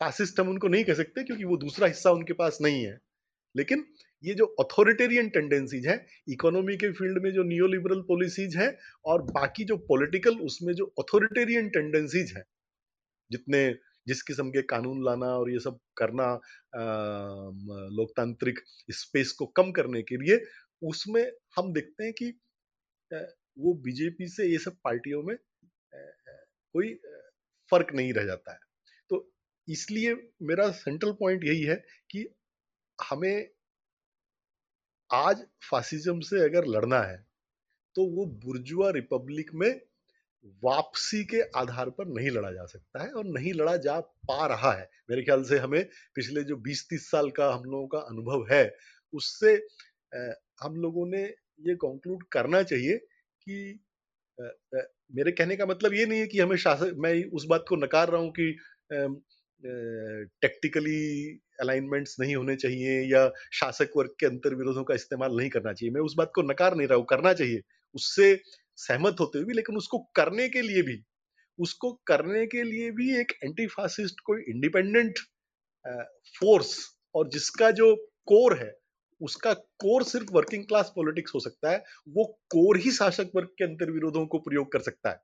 फासिस्ट हम उनको नहीं कह सकते क्योंकि वो दूसरा हिस्सा उनके पास नहीं है। लेकिन ये जो अथॉरिटेरियन टेंडेंसीज है इकोनॉमी के फ़ील्ड में जो नियो लिबरल पॉलिसीज़ है और बाकी जो पॉलिटिकल उसमें जो अथॉरिटेरियन टेंडेंसीज है, जितने जिस किस्म के कानून लाना और ये सब करना लोकतांत्रिक स्पेस को कम करने के लिए, उसमें हम देखते हैं कि वो बीजेपी से ये सब पार्टियों में कोई फ़र्क नहीं रह जाता है। इसलिए मेरा सेंट्रल पॉइंट यही है कि हमें आज फासिज्म से अगर लड़ना है तो वो बुर्जुआ रिपब्लिक में वापसी के आधार पर नहीं लड़ा जा सकता है और नहीं लड़ा जा पा रहा है। मेरे ख्याल से हमें पिछले जो 20-30 साल का हम लोगों का अनुभव है, उससे हम लोगों ने ये कंक्लूड करना चाहिए कि मेरे कहने का मतलब ये नहीं है कि हमें शासक मैं उस बात को नकार रहा हूँ कि टेक्टिकली अलाइनमेंट्स नहीं होने चाहिए या शासक वर्ग के अंतर विरोधों का इस्तेमाल नहीं करना चाहिए। मैं उस बात को नकार नहीं रहा हूँ, करना चाहिए। उससे सहमत होते हुए लेकिन उसको करने के लिए भी, उसको करने के लिए भी एक एंटी फासिस्ट कोई इंडिपेंडेंट फोर्स और जिसका जो कोर है, उसका कोर सिर्फ़ वर्किंग क्लास पॉलिटिक्स हो सकता है, वो कोर ही शासक वर्ग के अंतर विरोधों को प्रयोग कर सकता है।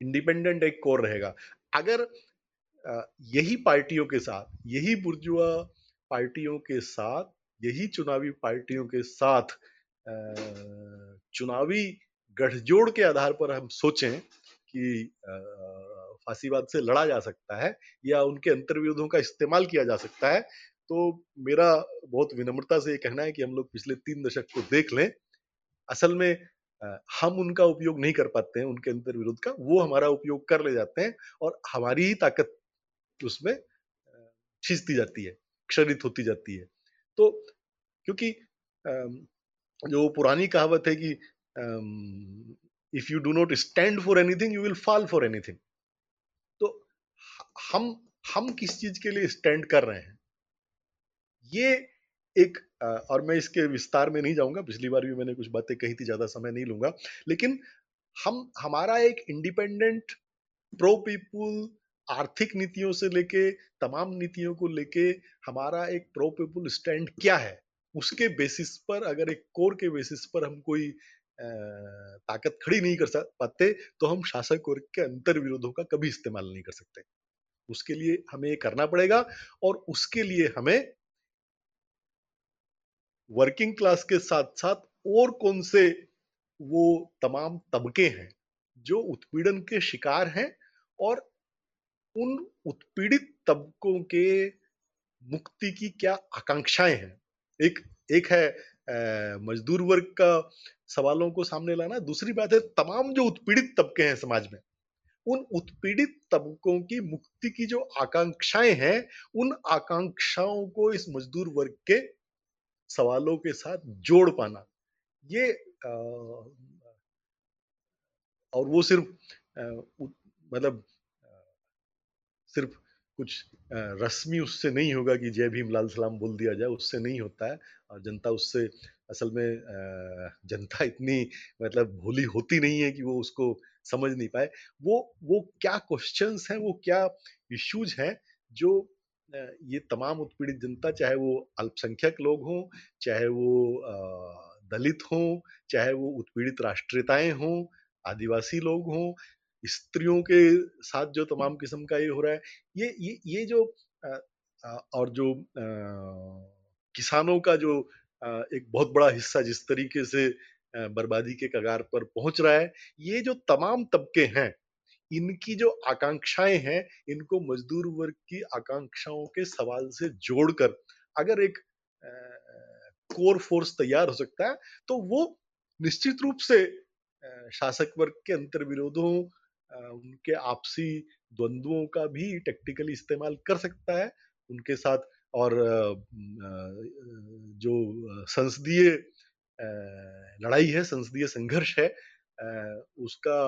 इंडिपेंडेंट एक कोर रहेगा। अगर यही पार्टियों के साथ, यही बुर्जुआ पार्टियों के साथ, यही चुनावी पार्टियों के साथ चुनावी गठजोड़ के आधार पर हम सोचें कि फांसीवाद से लड़ा जा सकता है या उनके अंतर्विरोधों का इस्तेमाल किया जा सकता है तो मेरा बहुत विनम्रता से ये कहना है कि हम लोग पिछले तीन दशक को देख लें। असल में हम उनका उपयोग नहीं कर पाते हैं, उनके अंतर विरोध का, वो हमारा उपयोग कर ले जाते हैं और हमारी ही ताकत उसमें खींचती जाती है क्षरित होती जाती है। तो क्योंकि जो पुरानी कहावत है कि if you do not stand for anything you will fall for anything तो हम हम किस चीज़ के लिए स्टैंड कर रहे हैं? ये एक और मैं इसके विस्तार में नहीं जाऊँगा। पिछली बार भी मैंने कुछ बातें कही थी, ज़्यादा समय नहीं लूँगा। लेकिन हम, हमारा एक इंडिपेंडेंट, प्रो पीपुल, आर्थिक नीतियों से लेके, तमाम नीतियों को लेके हमारा एक प्रो पीपुल स्टैंड क्या है? उसके बेसिस पर, अगर एक कोर के बेसिस पर हम कोई ताकत खड़ी नहीं कर पाते तो हम शासक वर्ग के अंतर विरोधों का कभी इस्तेमाल नहीं कर सकते। उसके लिए हमें करना पड़ेगा और उसके लिए हमें वर्किंग क्लास के साथ साथ और कौन से वो तमाम तबके हैं जो उत्पीड़न के शिकार हैं और उन उत्पीड़ित तबकों के मुक्ति की क्या आकांक्षाएँ हैं? एक एक है मजदूर वर्ग का सवालों को सामने लाना। दूसरी बात है, तमाम जो उत्पीड़ित तबके हैं समाज में, उन उत्पीड़ित तबकों की मुक्ति की जो आकांक्षाएँ हैं, उन आकांक्षाओं को इस मजदूर वर्ग के सवालों के साथ जोड़ पाना। ये आ, और वो सिर्फ़ मतलब सिर्फ़ कुछ रस्मी उससे नहीं होगा कि जय भीम लाल सलाम बोल दिया जाए उससे नहीं होता है। और जनता उससे असल में जनता इतनी मतलब भोली होती नहीं है कि वो उसको समझ नहीं पाए। वो वो क्या क्वेश्चंस हैं वो क्या इश्यूज़ हैं जो ये तमाम उत्पीड़ित जनता, चाहे वो अल्पसंख्यक लोग हों, चाहे वो दलित हों, चाहे वो उत्पीड़ित राष्ट्रीयताएँ हों, आदिवासी लोग हों, स्त्रियों के साथ जो तमाम किस्म का ये हो रहा है, ये ये ये जो और जो किसानों का जो एक बहुत बड़ा हिस्सा जिस तरीके से बर्बादी के कगार पर पहुँच रहा है, ये जो तमाम तबके हैं इनकी जो आकांक्षाएँ हैं, इनको मजदूर वर्ग की आकांक्षाओं के सवाल से जोड़कर अगर एक कोर फोर्स तैयार हो सकता है तो वो निश्चित रूप से शासक वर्ग के अंतर विरोधों उनके आपसी द्वंद्वों का भी टेक्टिकली इस्तेमाल कर सकता है। उनके साथ और जो संसदीय लड़ाई है, संसदीय संघर्ष है उसका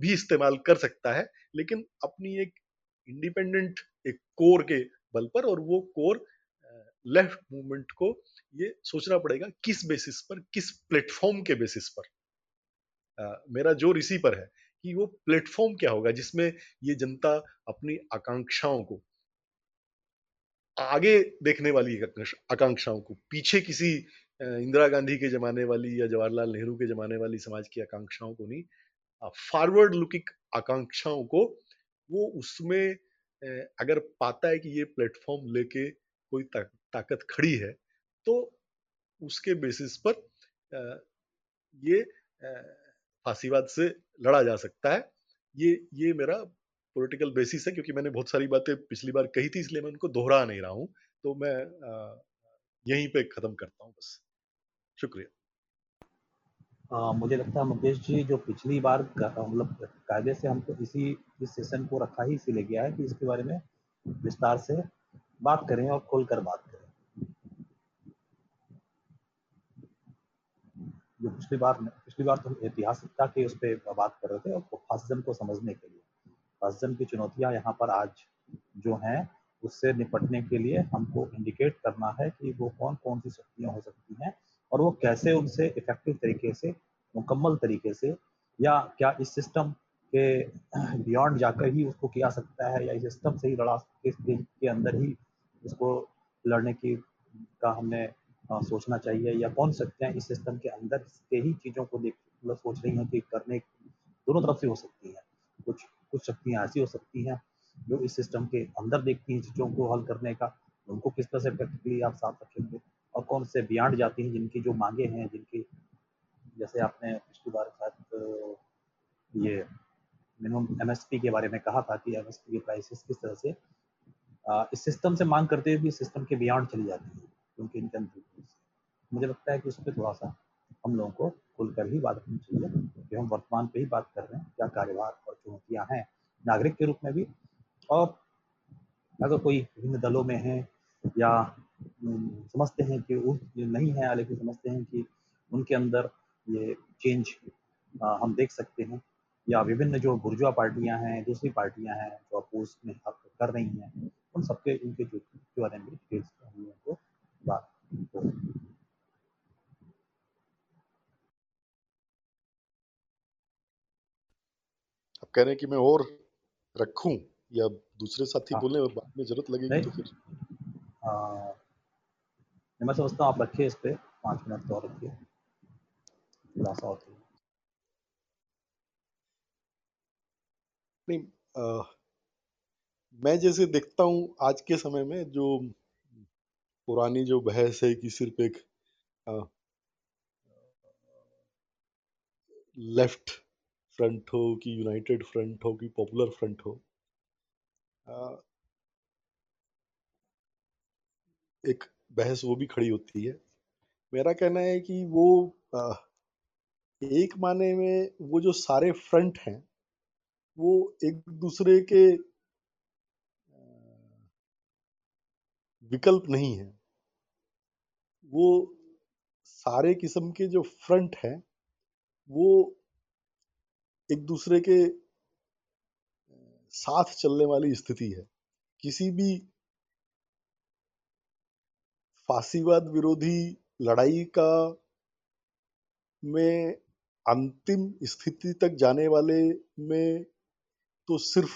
भी इस्तेमाल कर सकता है लेकिन अपनी एक इंडिपेंडेंट एक कोर के बल पर और वो कोर लेफ़्ट मूवमेंट को ये सोचना पड़ेगा किस बेसिस पर किस प्लेटफॉर्म के बेसिस पर। आ, मेरा ज़ोर इसी पर है कि वो प्लेटफॉर्म क्या होगा जिसमें ये जनता अपनी आकांक्षाओं को आगे देखने वाली आकांक्षाओं को पीछे किसी इंदिरा गांधी के जमाने वाली या जवाहरलाल नेहरू के जमाने वाली समाज की आकांक्षाओं को नहीं फॉरवर्ड लुकिंग आकांक्षाओं को वो उसमें अगर पाता है कि ये प्लेटफॉर्म लेके कोई ता, ताकत खड़ी है तो उसके बेसिस पर ये फांसीवाद से लड़ा जा सकता है। ये ये मेरा पॉलिटिकल बेसिस है क्योंकि मैंने बहुत सारी बातें पिछली बार कही थी इसलिए मैं उनको दोहरा नहीं रहा हूँ। तो मैं यहीं पे खत्म करता हूँ बस। शुक्रिया। आ, मुझे लगता है मुकेश जी जो पिछली बार मतलब कायदे से हमको इसी इस सेशन को रखा ही इसीलिए गया है कि इसके बारे में विस्तार से बात करें और खोलकर बात करें। जो पिछली बार पिछली बार तो ऐतिहासिकता के उस पर बात कर रहे थे और फासिज्म को समझने के लिए। फासिज्म की चुनौतियाँ यहाँ पर आज जो हैं उससे निपटने के लिए हमको इंडिकेट करना है कि वो कौन कौन सी शक्तियाँ हो सकती हैं और वो कैसे उनसे इफ़ेक्टिव तरीके से मुकम्मल तरीके से या क्या इस सिस्टम के बियॉन्ड जाकर ही उसको किया सकता है या इस सिस्टम से ही लड़ा के, के अंदर ही उसको लड़ने की का हमें आ, सोचना चाहिए या कौन सकते हैं इस सिस्टम के अंदर के ही चीज़ों को देख मतलब सोच रही हैं कि करने दोनों तरफ़ से हो सकती है। कुछ कुछ शक्तियाँ ऐसी हो सकती हैं जो इस सिस्टम के अंदर देखती हैं चीज़ों को हल करने का उनको किस तरह से प्रैक्टिकली आप साथ रखेंगे? और कौन से बियॉन्ड जाती हैं, जिनकी जो मांगे हैं, जिनकी, जैसे आपने पिछली बार शायद ये मिनिमम एमएसपी के बारे में कहा था कि एमएसपी की प्राइसेस किस तरह से इस सिस्टम से मांग करते हुए भी सिस्टम के बियॉन्ड चली जाती है, क्योंकि इनके अंदर मुझे लगता है कि उस पर थोड़ा सा हम लोगों को खुलकर ही बात करनी चाहिए क्योंकि हम वर्तमान पे ही बात कर रहे हैं, क्या कार्यभार और चुनौतियाँ हैं नागरिक के रूप में भी। और अगर कोई विभिन्न दलों में है या समझते हैं कि वो नहीं है लेकिन समझते हैं कि उनके अंदर ये चेंज हम देख सकते हैं। या विभिन्न जो बुर्जुआ पार्टियाँ हैं दूसरी पार्टियाँ हैं जो अपोज में कर रही हैं उन सबके उनके जो बारे में हम लोगों को बात आप कह रहे हैं कि मैं और रखूँ या दूसरे साथी हाँ। बोले और बाद में ज़रूरत लगेगी तो फिर। आ, मैं समझता हूँ आप रखिए इस पे पाँच मिनट तो और रखिए। खुलासा होती है। नहीं आ, मैं जैसे देखता हूँ आज के समय में जो पुरानी जो बहस है कि सिर्फ़ एक आ, लेफ़्ट फ्रंट हो कि यूनाइटेड फ्रंट हो कि पॉपुलर फ्रंट हो आ, एक बहस वो भी खड़ी होती है। मेरा कहना है कि वो एक माने में वो जो सारे फ्रंट हैं, वो एक दूसरे के विकल्प नहीं है। वो सारे किस्म के जो फ्रंट हैं, वो एक दूसरे के साथ चलने वाली स्थिति है। किसी भी फांसीवाद विरोधी लड़ाई का में अंतिम स्थिति तक जाने वाले में तो सिर्फ़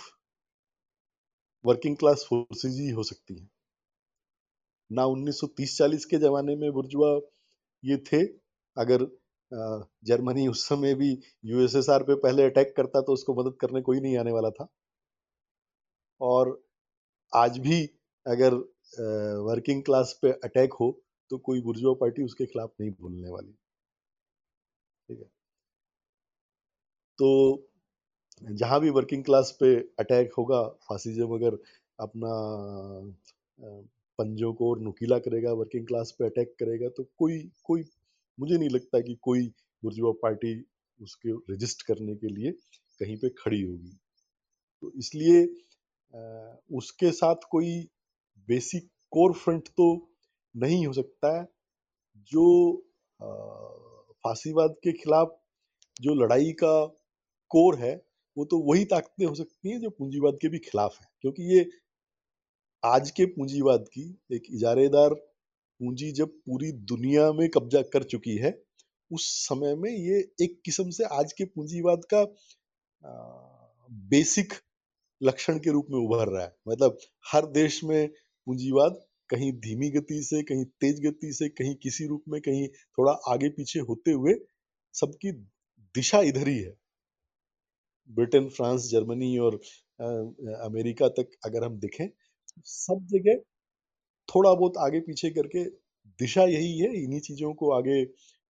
वर्किंग क्लास फोर्सेज ही हो सकती हैं। ना 1930-40 के जमाने में बुर्जुआ ये थे। अगर जर्मनी उस समय भी यूएसएसआर पे पहले अटैक करता तो उसको मदद करने कोई नहीं आने वाला था। और आज भी अगर वर्किंग क्लास पे अटैक हो तो कोई बुर्जुआ पार्टी उसके खिलाफ नहीं बोलने वाली। ठीक है? तो जहाँ भी वर्किंग क्लास पे अटैक होगा फासिज्म अगर अपना पंजों को और नुकीला करेगा वर्किंग क्लास पे अटैक करेगा तो कोई कोई, मुझे नहीं लगता कि कोई बुर्जुआ पार्टी उसके रजिस्ट करने के लिए कहीं पे खड़ी होगी। तो इसलिए उसके साथ कोई बेसिक कोर फ्रंट तो नहीं हो सकता है, जो फांसीवाद के खिलाफ जो लड़ाई का कोर है, वो तो वही ताकतें हो सकती हैं जो पूंजीवाद के भी खिलाफ है। क्योंकि ये आज के पूंजीवाद की एक इजारेदार पूंजी जब पूरी दुनिया में कब्जा कर चुकी है, उस समय में ये एक किस्म से आज के पूंजीवाद का बेसिक लक्षण के रूप में उभर रहा है। मतलब हर देश में पूंजीवाद कहीं धीमी गति से कहीं तेज गति से कहीं किसी रूप में कहीं थोड़ा आगे पीछे होते हुए सबकी दिशा इधर ही है। ब्रिटेन फ्रांस जर्मनी और आ, अमेरिका तक अगर हम देखें सब जगह थोड़ा बहुत आगे पीछे करके दिशा यही है इन्हीं चीज़ों को आगे आ,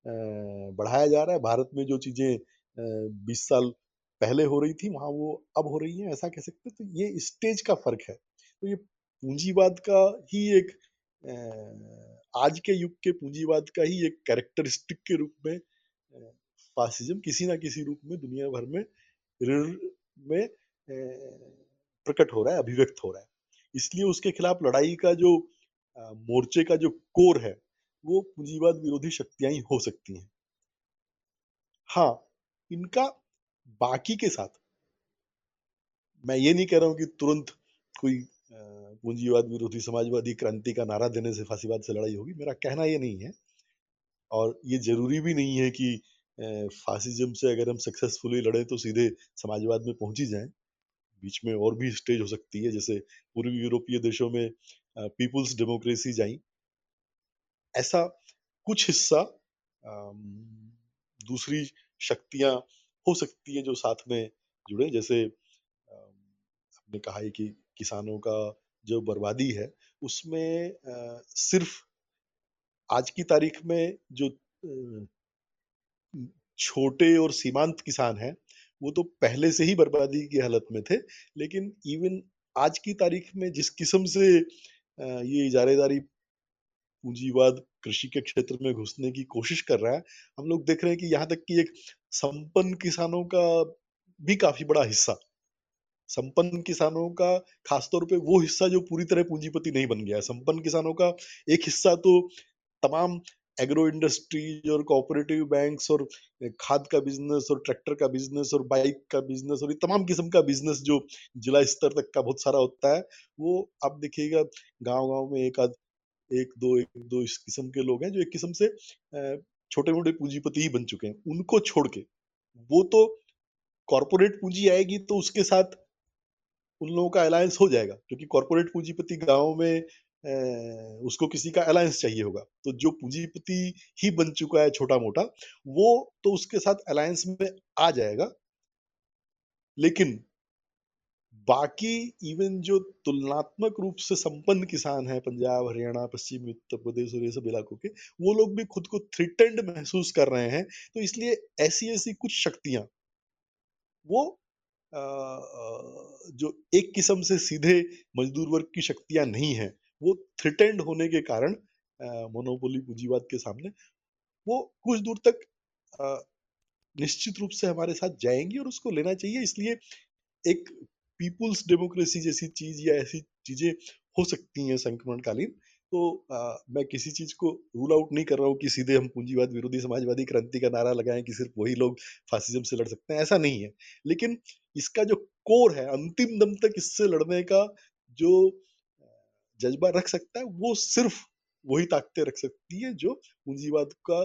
बढ़ाया जा रहा है। भारत में जो चीज़ें बीस साल पहले हो रही थी वहाँ वो अब हो रही है ऐसा कह सकते तो ये स्टेज का फ़र्क है। तो ये पूंजीवाद का ही एक आज के युग के पूंजीवाद का ही एक कैरेक्टरिस्टिक के रूप में फासिज्म किसी ना किसी रूप में दुनिया भर में में प्रकट हो रहा है, अभिव्यक्त हो रहा है। इसलिए उसके खिलाफ लड़ाई का जो मोर्चे का जो कोर है, वो पूंजीवाद विरोधी शक्तियाँ ही हो सकती हैं। हाँ इनका बाकी के साथ, मैं ये नहीं कह रहा हूँ कि तुरंत कोई पूंजीवाद विरोधी समाजवादी क्रांति का नारा देने से फांसीवाद से लड़ाई होगी, मेरा कहना ये नहीं है। और ये ज़रूरी भी नहीं है कि फासिज्म से अगर हम सक्सेसफुली लड़े तो सीधे समाजवाद में पहुँच ही जाए। बीच में और भी स्टेज हो सकती है, जैसे पूर्वी यूरोपीय देशों में पीपुल्स डेमोक्रेसी जाई। ऐसा कुछ हिस्सा दूसरी शक्तियाँ हो सकती है जो साथ में जुड़े, जैसे आपने कहा है कि किसानों का जो बर्बादी है, उसमें सिर्फ़ आज की तारीख में जो छोटे और सीमांत किसान हैं, वो तो पहले से ही बर्बादी की हालत में थे, लेकिन इवन आज की तारीख में जिस किस्म से ये इजारेदारी, पूंजीवाद कृषि के क्षेत्र में घुसने की कोशिश कर रहा है, हम लोग देख रहे हैं कि यहाँ तक कि एक संपन्न किसानों का भी काफ़ी बड़ा हिस्सा संपन्न किसानों का खासतौर पे वो हिस्सा जो पूरी तरह पूंजीपति नहीं बन गया है। संपन्न किसानों का एक हिस्सा तो तमाम एग्रो इंडस्ट्रीज़ और कोऑपरेटिव बैंक्स और खाद का बिज़नेस और ट्रैक्टर का बिज़नेस और बाइक का बिज़नेस और ये तमाम किस्म का बिज़नेस जो जिला स्तर तक का बहुत सारा होता है, वो आप देखिएगा गाँव गाँव में एक आध, एक दो एक दो इस किस्म के लोग हैं जो एक किस्म से छोटे मोटे पूंजीपति ही बन चुके हैं। उनको छोड़ के वो तो कॉरपोरेट पूंजी आएगी तो उसके साथ उन लोगों का अलायंस हो जाएगा, क्योंकि कॉरपोरेट पूंजीपति गाँव में उसको किसी का अलायंस चाहिए होगा। तो जो पूंजीपति ही बन चुका है छोटा मोटा वो तो उसके साथ अलायंस में आ जाएगा। लेकिन बाकी इवन जो तुलनात्मक रूप से संपन्न किसान है, पंजाब, हरियाणा, पश्चिमी, उत्तर प्रदेश और ये सब इलाकों के, वो लोग भी खुद को थ्रिटेंड महसूस कर रहे हैं। तो इसलिए ऐसी ऐसी कुछ शक्तियाँ, वो जो एक किस्म से सीधे मजदूर वर्ग की शक्तियाँ नहीं है, वो थ्रिटेंड होने के कारण मोनोपोली पूंजीवाद के सामने, वो कुछ दूर तक निश्चित रूप से हमारे साथ जाएँगी और उसको लेना चाहिए। इसलिए एक पीपुल्स डेमोक्रेसी जैसी चीज़ या ऐसी चीज़ें हो सकती हैं संक्रमण कालीन तो आ, मैं किसी चीज़ को रूल आउट नहीं कर रहा हूँ कि सीधे हम पूंजीवाद विरोधी समाजवादी क्रांति का नारा लगाएँ कि सिर्फ़ वही लोग फासिज्म से लड़ सकते हैं ऐसा नहीं है। लेकिन इसका जो कोर है अंतिम दम तक इससे लड़ने का जो जज्बा रख सकता है वो सिर्फ़ वही ताकतें रख सकती है जो पूंजीवाद का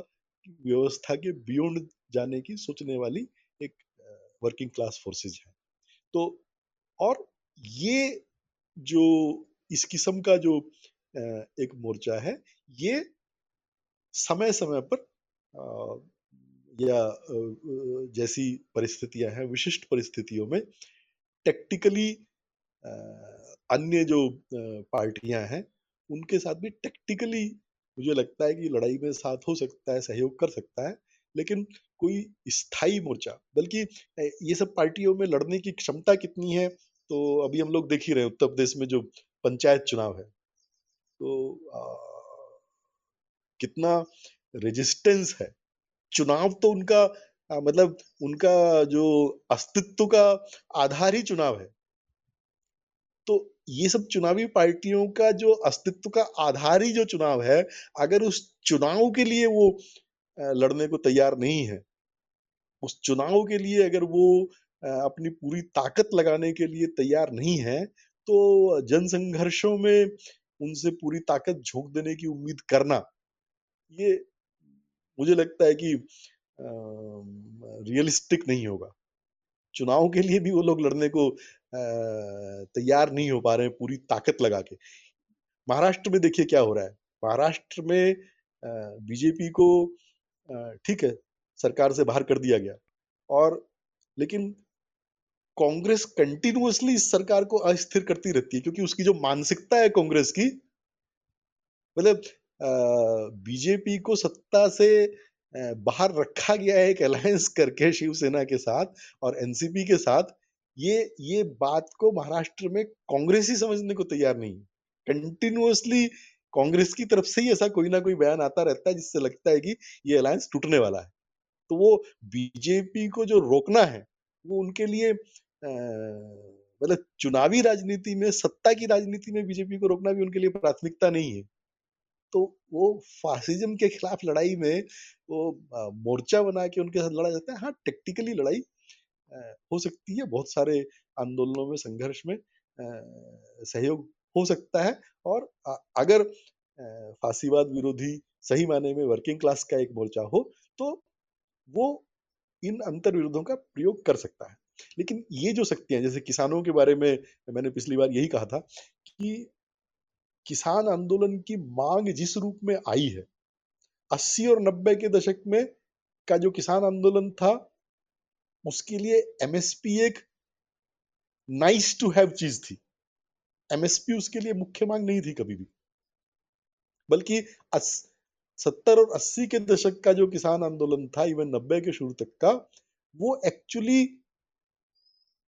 व्यवस्था के बियॉन्ड जाने की सोचने वाली एक वर्किंग क्लास फोर्सेज है। तो और ये जो इस किस्म का जो एक मोर्चा है। ये समय समय पर या जैसी परिस्थितियाँ हैं, विशिष्ट परिस्थितियों में टेक्टिकली अन्य जो पार्टियाँ हैं, उनके साथ भी टेक्टिकली मुझे लगता है कि लड़ाई में साथ हो सकता है, सहयोग कर सकता है, लेकिन कोई स्थायी मोर्चा, बल्कि ये सब पार्टियों में लड़ने की क्षमता कितनी है तो अभी हम लोग देख ही रहे हैं, उत्तर प्रदेश में जो पंचायत चुनाव है तो आ, कितना रेजिस्टेंस है। चुनाव तो उनका आ, मतलब उनका जो अस्तित्व का आधार ही चुनाव है। तो ये सब चुनावी पार्टियों का जो अस्तित्व का आधार ही जो चुनाव है अगर उस चुनाव के लिए वो लड़ने को तैयार नहीं है उस चुनाव के लिए अगर वो अपनी पूरी ताकत लगाने के लिए तैयार नहीं है तो जनसंघर्षों में उनसे पूरी ताकत झोंक देने की उम्मीद करना, ये मुझे लगता है कि रियलिस्टिक नहीं होगा। चुनाव के लिए भी वो लोग लड़ने को तैयार नहीं हो पा रहे हैं पूरी ताकत लगा के। महाराष्ट्र में देखिए क्या हो रहा है। महाराष्ट्र में बीजेपी को ठीक है, सरकार से बाहर कर दिया गया। और, लेकिन कांग्रेस कंटिन्यूअसली इस सरकार को अस्थिर करती रहती है, क्योंकि उसकी जो मानसिकता है कांग्रेस की मतलब बीजेपी को सत्ता से बाहर रखा गया है एक अलायंस करके शिवसेना के साथ और एनसीपी के साथ, ये ये बात को महाराष्ट्र में कांग्रेस ही समझने को तैयार नहीं कंटिन्यूअसली कांग्रेस की तरफ़ से ही ऐसा कोई ना कोई बयान आता रहता है, जिससे लगता है कि ये अलायंस टूटने वाला है। तो वो बीजेपी को जो रोकना है, वो उनके लिए मतलब चुनावी राजनीति में, सत्ता की राजनीति में बीजेपी को रोकना भी उनके लिए प्राथमिकता नहीं है। तो वो फासिज्म के खिलाफ लड़ाई में वो मोर्चा बना के उनके साथ लड़ा जाता है। हाँ टेक्टिकली लड़ाई हो सकती है बहुत सारे आंदोलनों में, संघर्ष में सहयोग हो सकता है। और अगर फांसीवाद विरोधी सही माने में वर्किंग क्लास का एक मोर्चा हो तो वो इन अंतर विरोधों का प्रयोग कर सकता है। लेकिन ये जो शक्तियाँ जैसे किसानों के बारे में मैंने पिछली बार यही कहा था कि किसान आंदोलन की मांग जिस रूप में आई है, अस्सी और नब्बे के दशक में का जो किसान आंदोलन था, उसके लिए एमएसपी एक नाइस टू हैव चीज़ थी। एमएसपी उसके लिए मुख्य मांग नहीं थी कभी भी। बल्कि सत्तर और अस्सी के दशक का जो किसान आंदोलन था इवन नब्बे के शुरू तक का, वो एक्चुअली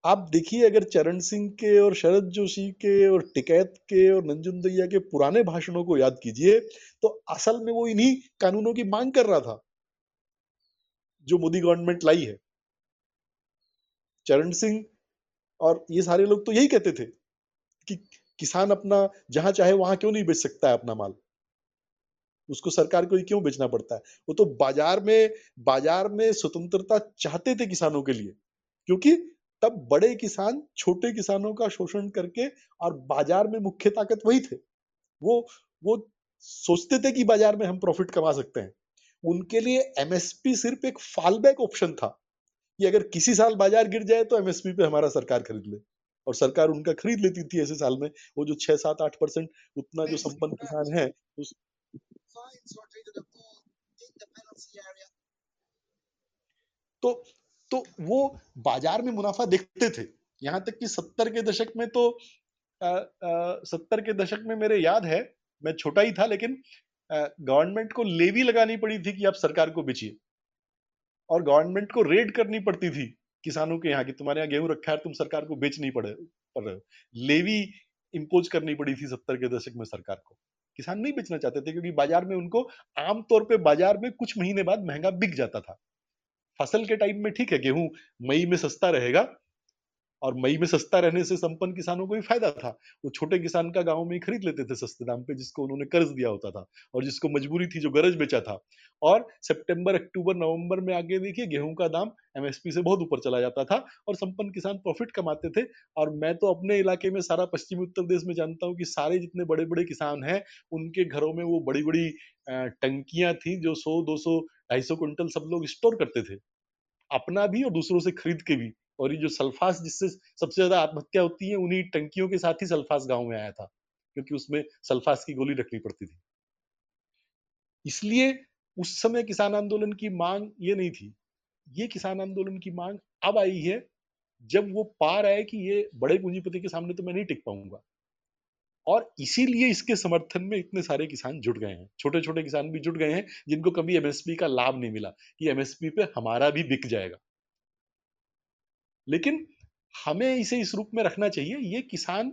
आप देखिए, अगर चरण सिंह के और शरद जोशी के और टिकैत के और नंजुंदैया के पुराने भाषणों को याद कीजिए तो असल में वो इन्हीं कानूनों की मांग कर रहा था, जो मोदी गवर्नमेंट लाई है। चरण सिंह और ये सारे लोग तो यही कहते थे कि किसान अपना, जहाँ चाहे वहाँ क्यों नहीं बेच सकता है अपना माल। उसको सरकार को क्यों बेचना पड़ता है? वो तो बाज़ार में बाज़ार में स्वतंत्रता चाहते थे किसानों के लिए, क्योंकि तब बड़े किसान छोटे किसानों का शोषण करके और बाज़ार में मुख्य ताकत वही थे। वो वो सोचते थे कि बाज़ार में हम प्रॉफिट कमा सकते हैं। उनके लिए एमएसपी सिर्फ़ एक फालबैक ऑप्शन था कि अगर किसी साल बाज़ार गिर जाए तो एमएसपी पे हमारा सरकार खरीद ले। और सरकार उनका खरीद लेती थी ऐसे साल में। वो जो छह सात आठ परसेंट उतना जो संपन्न किसान है उस तो तो वो बाज़ार में मुनाफा देखते थे। यहाँ तक कि सत्तर के दशक में तो आ, आ, सत्तर के दशक में मेरे याद है मैं छोटा ही था लेकिन गवर्नमेंट को लेवी लगानी पड़ी थी कि आप सरकार को बेचिए। और गवर्नमेंट को रेड करनी पड़ती थी किसानों के यहाँ की तुम्हारे यहाँ गेहूँ रखा है तुम सरकार को बेच नहीं पड़े हो। लेवी इम्पोज करनी पड़ी थी सत्तर के दशक में सरकार को। किसान नहीं बेचना चाहते थे क्योंकि बाज़ार में उनको आमतौर पे बाज़ार में कुछ महीने बाद महँगा बिक जाता था। फ़सल के टाइम में ठीक है, गेहूँ मई में सस्ता रहेगा और मई में सस्ता रहने से संपन्न किसानों को भी फ़ायदा था। वो छोटे किसान का गाँव में ही खरीद लेते थे सस्ते दाम पे, जिसको उन्होंने कर्ज दिया होता था और जिसको मजबूरी थी, जो गरज बेचा था। और सितंबर, अक्टूबर, नवंबर में आगे देखिए, गेहूँ का दाम एमएसपी से बहुत ऊपर चला जाता था और संपन्न किसान प्रॉफिट कमाते थे। और मैं तो अपने इलाके में सारा पश्चिमी उत्तर प्रदेश में जानता हूँ कि सारे जितने बड़े बड़े किसान हैं, उनके घरों में वो बड़ी बड़ी टंकियाँ थी, जो सौ, दो सौ, ढाई सौ क्विंटल सब लोग स्टोर करते थे। अपना भी और दूसरों से खरीद के भी। और ये जो सल्फास जिससे सबसे ज़्यादा आत्महत्या होती है, उन्हीं टंकियों के साथ ही सल्फास गाँव में आया था, क्योंकि उसमें सल्फास की गोली रखनी पड़ती थी। इसलिए उस समय किसान आंदोलन की मांग ये नहीं थी। ये किसान आंदोलन की मांग अब आई है, जब वो पा रहा है कि ये बड़े पूंजीपति के सामने तो मैं नहीं टिक पाऊँगा। और इसीलिए इसके समर्थन में इतने सारे किसान जुट गए हैं। छोटे छोटे किसान भी जुट गए हैं, जिनको कभी एमएसपी का लाभ नहीं मिला कि एमएसपी पे हमारा भी बिक जाएगा। लेकिन हमें इसे इस रूप में रखना चाहिए, ये किसान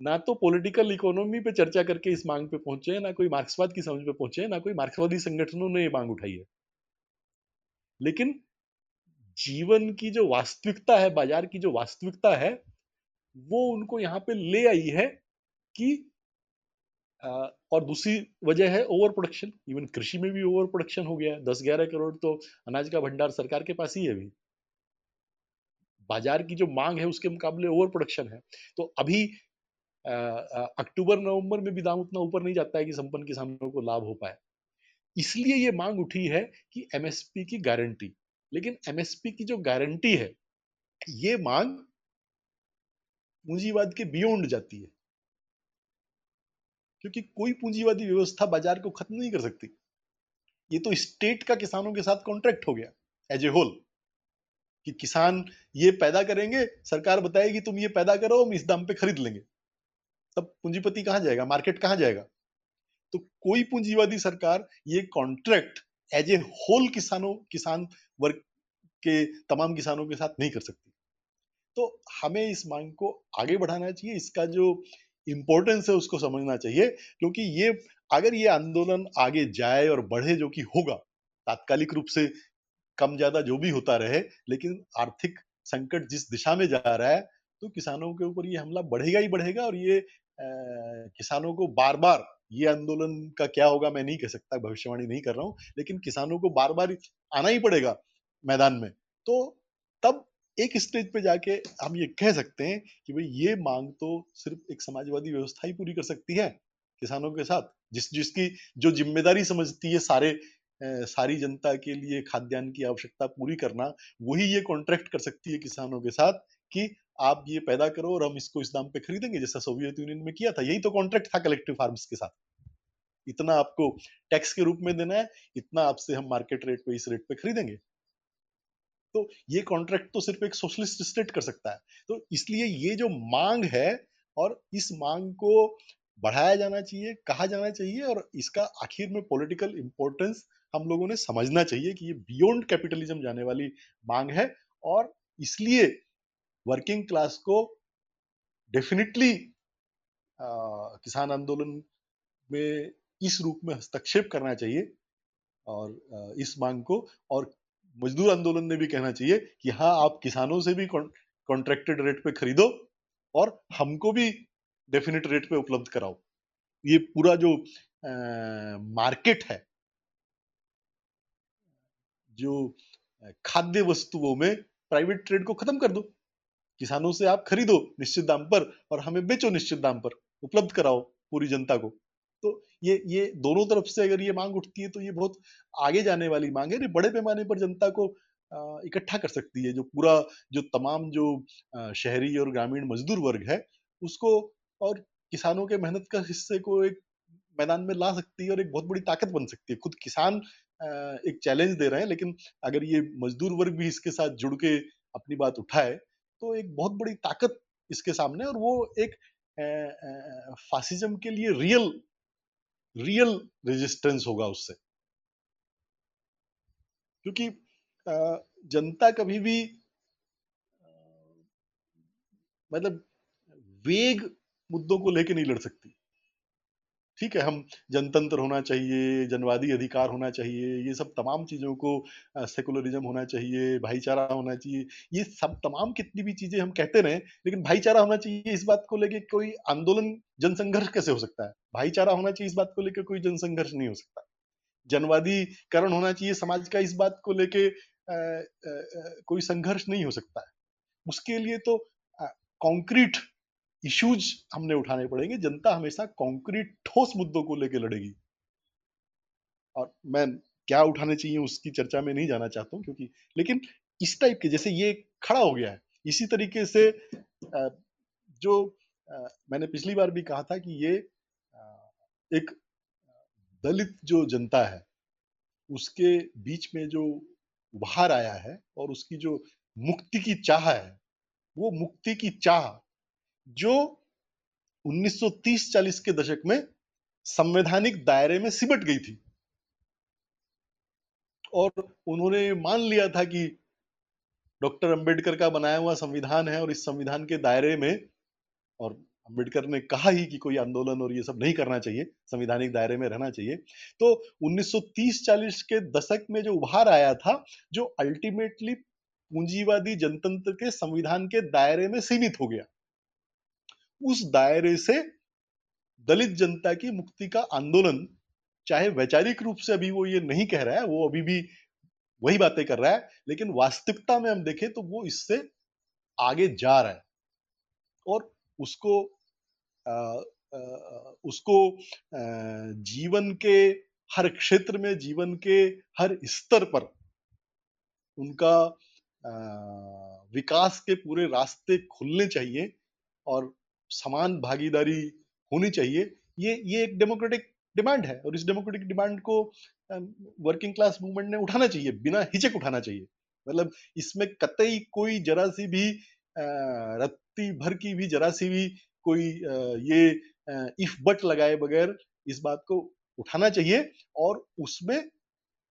ना तो पॉलिटिकल इकोनॉमी पे चर्चा करके इस मांग पे पहुँचे ना कोई मार्क्सवाद की समझ पे पहुँचे ना कोई मार्क्सवादी संगठनों ने ये मांग उठाई है। लेकिन जीवन की जो वास्तविकता है, बाज़ार की जो वास्तविकता है, वो उनको यहाँ पे ले आई है कि और दूसरी वजह है ओवर प्रोडक्शन इवन कृषि में भी ओवर प्रोडक्शन हो गया है। दस ग्यारह करोड़ तो अनाज का भंडार सरकार के पास ही है अभी। बाज़ार की जो मांग है उसके मुकाबले ओवर प्रोडक्शन है। तो अभी अक्टूबर, नवंबर में भी दाम उतना ऊपर नहीं जाता है कि संपन्न किसानों को लाभ हो पाए। इसलिए ये मांग उठी है कि एमएसपी की गारंटी लेकिन एमएसपी की जो गारंटी है, ये मांग पूंजीवाद के बियॉन्ड जाती है। क्योंकि कोई पूंजीवादी व्यवस्था बाज़ार को खत्म नहीं कर सकती। ये तो स्टेट का किसानों के साथ कॉन्ट्रैक्ट हो गया एज ए होल कि किसान ये पैदा करेंगे, सरकार बताएगी तुम ये पैदा करो, हम इस दाम पे खरीद लेंगे। तब पूंजीपति कहाँ जाएगा? मार्केट कहाँ जाएगा? तो कोई पूंजीवादी सरकार ये कॉन्ट्रैक्ट एज ए होल किसानों, किसान वर्ग के तमाम किसानों के साथ नहीं कर सकती। तो हमें इस मांग को आगे बढ़ाना चाहिए। इसका जो इम्पोर्टेंस है उसको समझना चाहिए क्योंकि ये अगर ये आंदोलन आगे जाए और बढ़े जो कि होगा तात्कालिक रूप से कम ज़्यादा जो भी होता रहे लेकिन आर्थिक संकट जिस दिशा में जा रहा है तो किसानों के ऊपर ये हमला बढ़ेगा ही बढ़ेगा और ये आ, किसानों को बार बार ये आंदोलन का क्या होगा मैं नहीं कह सकता भविष्यवाणी नहीं कर रहा हूँ लेकिन किसानों को बार बार आना ही पड़ेगा मैदान में। तो तब एक स्टेज पे जाके हम ये कह सकते हैं कि भाई ये मांग तो सिर्फ़ एक समाजवादी व्यवस्था ही पूरी कर सकती है किसानों के साथ। जिस, जिसकी जो ज़िम्मेदारी समझती है सारे सारी जनता के लिए खाद्यान्न की आवश्यकता पूरी करना, वही ये कॉन्ट्रैक्ट कर सकती है किसानों के साथ कि आप ये पैदा करो और हम इसको इस दाम पे खरीदेंगे, जैसा सोवियत यूनियन में किया था। यही तो कॉन्ट्रैक्ट था कलेक्टिव फार्म्स के साथ। इतना आपको टैक्स के रूप में देना है, इतना आपसे हम मार्केट रेट पे इस रेट पे खरीदेंगे। तो ये कॉन्ट्रैक्ट तो सिर्फ़ एक सोशलिस्ट स्टेट कर सकता है। तो इसलिए ये जो मांग है और इस मांग को बढ़ाया जाना चाहिए, कहा जाना चाहिए और इसका आखिर में पॉलिटिकल इंपॉर्टेंस हम लोगों ने समझना चाहिए कि ये बियॉन्ड कैपिटलिज्म जाने वाली मांग है और इसलिए वर्किंग क्लास को डेफिनेटली किसान आंदोलन में इस रूप में हस्तक्षेप करना चाहिए और इस मांग को और मजदूर आंदोलन ने भी कहना चाहिए कि हाँ आप किसानों से भी कॉन्ट्रैक्टेड रेट पे खरीदो और हमको भी डेफिनेट रेट पे उपलब्ध कराओ। ये पूरा जो मार्केट है, जो खाद्य वस्तुओं में प्राइवेट ट्रेड को खत्म कर दो। किसानों से आप खरीदो निश्चित दाम पर और हमें बेचो निश्चित दाम पर। उपलब्ध कराओ पूरी जनता को। तो ये ये दोनों तरफ़ से अगर ये मांग उठती है तो ये बहुत आगे जाने वाली मांग है। बड़े पैमाने पर जनता को इकट्ठा कर सकती है। जो पूरा, जो तमाम जो शहरी और ग्रामीण मजदूर वर्ग है, उसको और किसानों के मेहनत का हिस्से को एक मैदान में ला सकती है और एक बहुत बड़ी ताकत बन सकती है। खुद किसान एक चैलेंज दे रहे हैं, लेकिन अगर ये मजदूर वर्ग भी इसके साथ जुड़ के अपनी बात उठाए तो एक बहुत बड़ी ताकत इसके सामने और वो एक फासिज्म के लिए रियल रियल रेजिस्टेंस होगा उससे। क्योंकि जनता कभी भी मतलब वेग मुद्दों को लेकर नहीं लड़ सकती। ठीक है, हम जनतंत्र होना चाहिए, जनवादी अधिकार होना चाहिए, ये सब तमाम चीज़ों को सेकुलरिज्म होना चाहिए, भाईचारा होना चाहिए, ये सब तमाम कितनी भी चीज़ें हम कहते रहे, लेकिन भाईचारा होना चाहिए इस बात को लेके कोई आंदोलन, जनसंघर्ष कैसे हो सकता है? भाईचारा होना चाहिए इस बात को लेकर कोई जनसंघर्ष नहीं हो सकता। जनवादीकरण होना चाहिए समाज का इस बात को लेके कोई संघर्ष नहीं हो सकता है। उसके लिए तो कॉन्क्रीट इश्यूज़ हमने उठाने पड़ेंगे। जनता हमेशा कॉन्क्रीट ठोस मुद्दों को लेकर लड़ेगी। और मैं क्या उठाने चाहिए उसकी चर्चा में नहीं जाना चाहता हूँ, क्योंकि लेकिन इस टाइप के, जैसे ये खड़ा हो गया है, इसी तरीके से जो मैंने पिछली बार भी कहा था कि ये एक दलित जो जनता है, उसके बीच में जो उभार आया है और उसकी जो मुक्ति की चाह है, वो मुक्ति की चाह जो 1930-40 के दशक में संवैधानिक दायरे में सिमट गई थी। और उन्होंने मान लिया था कि डॉक्टर अंबेडकर का बनाया हुआ संविधान है और इस संविधान के दायरे में, और अंबेडकर ने कहा ही कि कोई आंदोलन और ये सब नहीं करना चाहिए, संविधानिक दायरे में रहना चाहिए। तो 1930-40 के दशक में जो उभार आया था, जो अल्टीमेटली पूंजीवादी जनतंत्र के संविधान के दायरे में सीमित हो गया। उस दायरे से दलित जनता की मुक्ति का आंदोलन चाहे वैचारिक रूप से अभी वो ये नहीं कह रहा है वो अभी भी वही बातें कर रहा है लेकिन वास्तविकता में हम देखें तो वो इससे आगे जा रहा है। और उसको आ, आ, उसको आ, जीवन के हर क्षेत्र में जीवन के हर स्तर पर उनका आ, विकास के पूरे रास्ते खुलने चाहिए और समान भागीदारी होनी चाहिए। ये ये एक डेमोक्रेटिक डिमांड है और इस डेमोक्रेटिक डिमांड को वर्किंग क्लास मूवमेंट ने उठाना चाहिए, बिना हिचक उठाना चाहिए। मतलब इसमें कतई कोई जरा सी भी रत्ती भर की भी, जरा सी भी कोई ये इफ़ बट लगाए बगैर इस बात को उठाना चाहिए और उसमें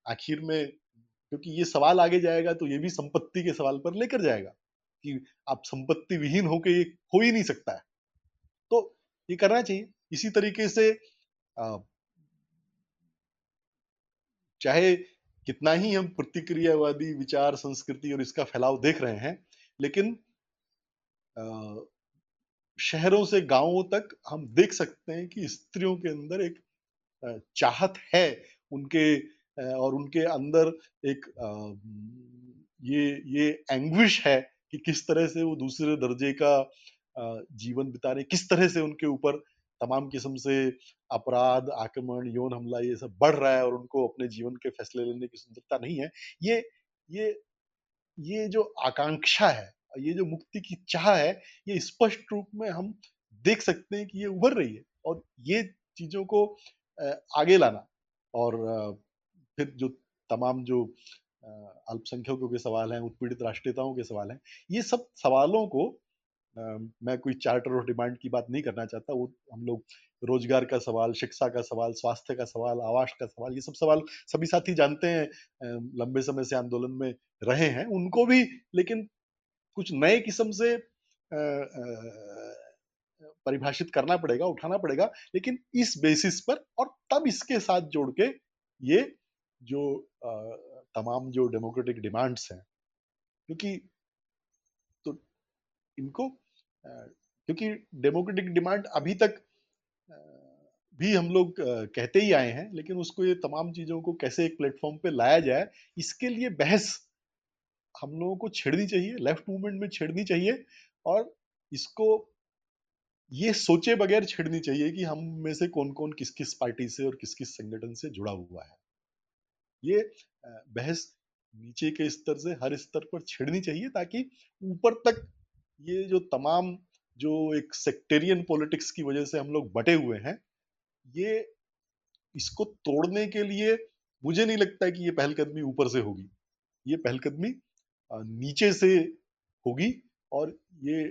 आखिर में, क्योंकि ये सवाल आगे जाएगा तो ये भी संपत्ति के सवाल पर लेकर जाएगा कि आप संपत्ति विहीन होके ये हो ही नहीं सकता है। तो ये करना चाहिए। इसी तरीके से चाहे कितना ही हम प्रतिक्रियावादी विचार, संस्कृति और इसका फैलाव देख रहे हैं, लेकिन शहरों से गाँवों तक हम देख सकते हैं कि स्त्रियों के अंदर एक चाहत है उनके और उनके अंदर एक ये ये एंग्विश है कि किस तरह से वो दूसरे दर्जे का जीवन बिता रहे किस तरह से उनके ऊपर तमाम किस्म से अपराध, आक्रमण, यौन हमला, ये सब बढ़ रहा है और उनको अपने जीवन के फैसले लेने की स्वतंत्रता नहीं है, ये ये ये जो आकांक्षा है, ये जो मुक्ति की चाह है, ये स्पष्ट रूप में हम देख सकते हैं कि ये उभर रही है और ये चीज़ों को आगे लाना और फिर जो तमाम जो अल्पसंख्यकों के सवाल हैं, उत्पीड़ित राष्ट्रीयताओं के सवाल हैं, ये सब सवालों को मैं कोई चार्टर और डिमांड की बात नहीं करना चाहता, वो हम लोग रोज़गार का सवाल, शिक्षा का सवाल, स्वास्थ्य का सवाल, आवास का सवाल, ये सब सवाल सभी साथी जानते हैं लंबे समय से आंदोलन में रहे हैं, उनको भी, लेकिन कुछ नए किस्म से परिभाषित करना पड़ेगा, उठाना पड़ेगा, लेकिन इस बेसिस पर और तब इसके साथ जोड़ के ये जो तमाम जो डेमोक्रेटिक डिमांड्स हैं, क्योंकि तो इनको क्योंकि डेमोक्रेटिक डिमांड अभी तक भी हम लोग कहते ही आए हैं, लेकिन उसको ये तमाम चीज़ों को कैसे एक प्लेटफॉर्म पे लाया जाए, इसके लिए बहस हम लोगों को छेड़नी चाहिए लेफ़्ट मूवमेंट में छेड़नी चाहिए, और इसको ये सोचे बगैर छेड़नी चाहिए कि हम में से कौन कौन किस किस पार्टी से और किस किस संगठन से जुड़ा हुआ है। ये बहस नीचे के स्तर से हर स्तर पर छेड़नी चाहिए ताकि ऊपर तक ये जो तमाम जो एक सेक्टेरियन पॉलिटिक्स की वजह से हम लोग बटे हुए हैं, ये इसको तोड़ने के लिए मुझे नहीं लगता है कि ये पहलकदमी ऊपर से होगी। ये पहलकदमी नीचे से होगी और ये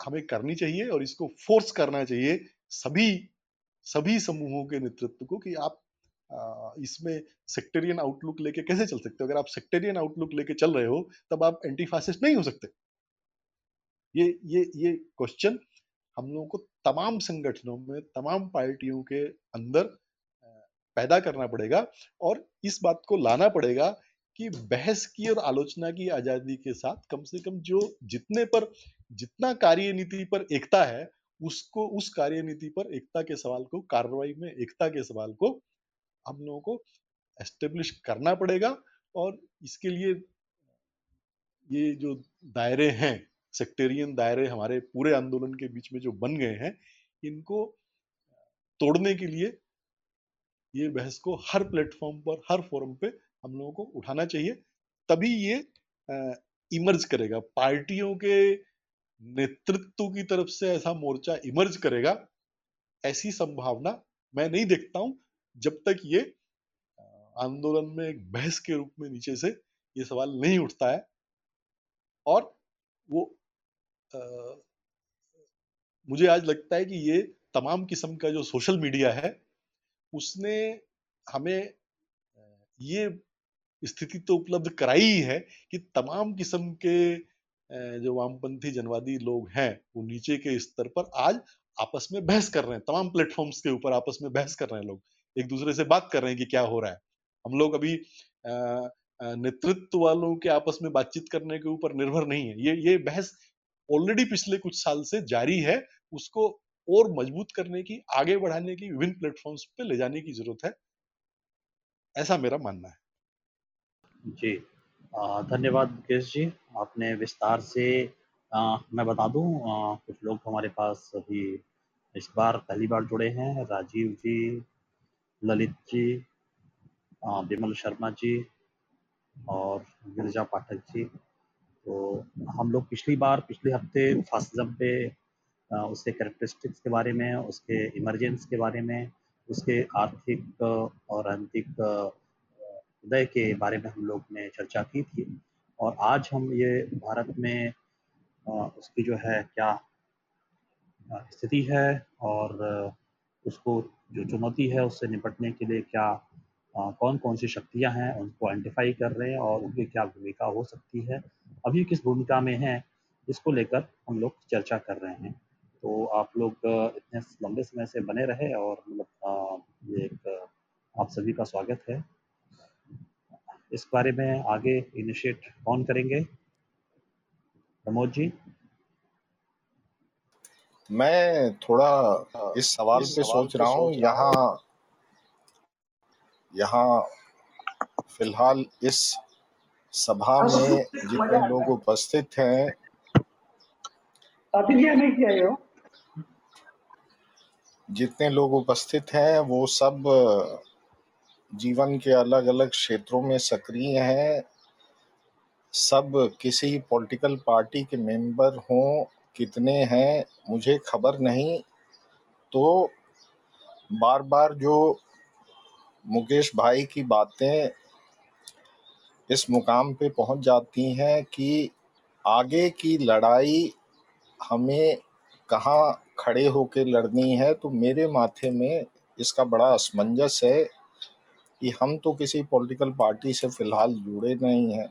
हमें करनी चाहिए और इसको फोर्स करना चाहिए सभी सभी समूहों के नेतृत्व को कि आप इसमें सेक्टेरियन आउटलुक लेके कैसे चल सकते हो? अगर आप सेक्टेरियन आउटलुक लेके चल रहे हो, तब आप एंटी फासिस्ट नहीं हो सकते। ये ये ये क्वेश्चन हम लोगों को तमाम संगठनों में, तमाम पार्टियों के अंदर पैदा करना पड़ेगा और इस बात को लाना पड़ेगा कि बहस की और आलोचना की आज़ादी के साथ कम से कम जो जितने पर, जितना कार्यनीति पर एकता है, उसको, उस कार्यनीति पर एकता के सवाल को, कार्रवाई में एकता के सवाल को हम लोगों को एस्टेब्लिश करना पड़ेगा और इसके लिए ये जो दायरे हैं सेक्टेरियन दायरे हमारे पूरे आंदोलन के बीच में जो बन गए हैं, इनको तोड़ने के लिए ये बहस को हर प्लेटफॉर्म पर, हर फोरम पे हम लोगों को उठाना चाहिए। तभी ये इमर्ज करेगा। पार्टियों के नेतृत्व की तरफ़ से ऐसा मोर्चा इमर्ज करेगा, ऐसी संभावना मैं नहीं देखता हूँ, जब तक ये आंदोलन में एक बहस के रूप में नीचे से ये सवाल नहीं उठता है। और वो मुझे आज लगता है कि ये तमाम किस्म का जो सोशल मीडिया है, उसने हमें ये स्थिति तो उपलब्ध कराई है कि तमाम किस्म के जो वामपंथी जनवादी लोग हैं, वो नीचे के स्तर पर आज आपस में बहस कर रहे हैं। तमाम प्लेटफॉर्म्स के ऊपर आपस में बहस कर रहे हैं लोग। एक दूसरे से बात कर रहे हैं कि क्या हो रहा है। हम लोग अभी नेतृत्व वालों के आपस में बातचीत करने के ऊपर निर्भर नहीं है। ये ये बहस ऑलरेडी पिछले कुछ साल से जारी है उसको और मज़बूत करने की आगे बढ़ाने की विभिन्न प्लेटफॉर्म्स पे ले जाने की ज़रूरत है। ऐसा मेरा मानना है। जी। धन्यवाद मुकेश जी। आपने विस्तार से आ, मैं बता दूँ आ, कुछ लोग हमारे पास अभी इस बार पहली बार जुड़े हैं। राजीव जी ललित जी विमल शर्मा जी और गिरिजा पाठक जी। तो हम लोग पिछली बार, पिछले हफ़्ते फासिज्म पे उसके करेक्टरिस्टिक्स के बारे में, उसके इमरजेंस के बारे में, उसके आर्थिक और राजनीतिक उदय के बारे में हम लोग ने चर्चा की थी। और आज हम ये भारत में उसकी जो है क्या स्थिति है और उसको जो चुनौती है उससे निपटने के लिए क्या कौन कौन सी शक्तियाँ हैं उनको आइडेंटिफाई कर रहे हैं और उनकी क्या भूमिका हो सकती है। अभी किस भूमिका में है इसको लेकर हम लोग चर्चा कर रहे हैं। तो आप लोग इतने लंबे समय से बने रहे और मतलब ये एक आप सभी का स्वागत है। इस बारे में आगे इनिशिएट कौन करेंगे? प्रमोद जी। मैं थोड़ा इस सवाल पे सोच रहा हूँ। यहाँ यहाँ फ़िलहाल इस सभा में जितने लोग उपस्थित हैं हो? जितने लोग उपस्थित हैं वो सब जीवन के अलग अलग क्षेत्रों में सक्रिय हैं। सब किसी पॉलिटिकल पार्टी के मेंबर हों कितने हैं मुझे खबर नहीं। तो बार बार जो मुकेश भाई की बातें इस मुकाम पे पहुँच जाती हैं कि आगे की लड़ाई हमें कहाँ खड़े होकर लड़नी है तो मेरे माथे में इसका बड़ा असमंजस है कि हम तो किसी पॉलिटिकल पार्टी से फ़िलहाल जुड़े नहीं हैं।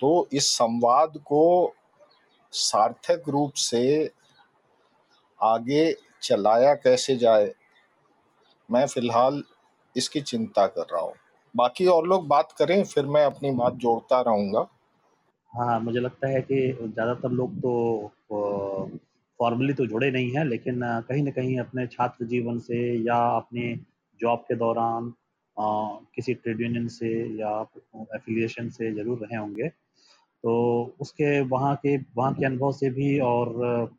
तो इस संवाद को सार्थक रूप से आगे चलाया कैसे जाए? मैं फ़िलहाल इसकी चिंता कर रहा हूँ। बाकी और लोग बात करें फिर मैं अपनी बात जोड़ता रहूँगा। हाँ मुझे लगता है कि ज़्यादातर लोग तो फॉर्मली तो जुड़े नहीं हैं लेकिन कहीं ना कहीं अपने छात्र जीवन से या अपने जॉब के दौरान आ, किसी ट्रेड यूनियन से या एफिलिएशन से ज़रूर रहे होंगे। तो उसके वहाँ के वहाँ के अनुभव से भी और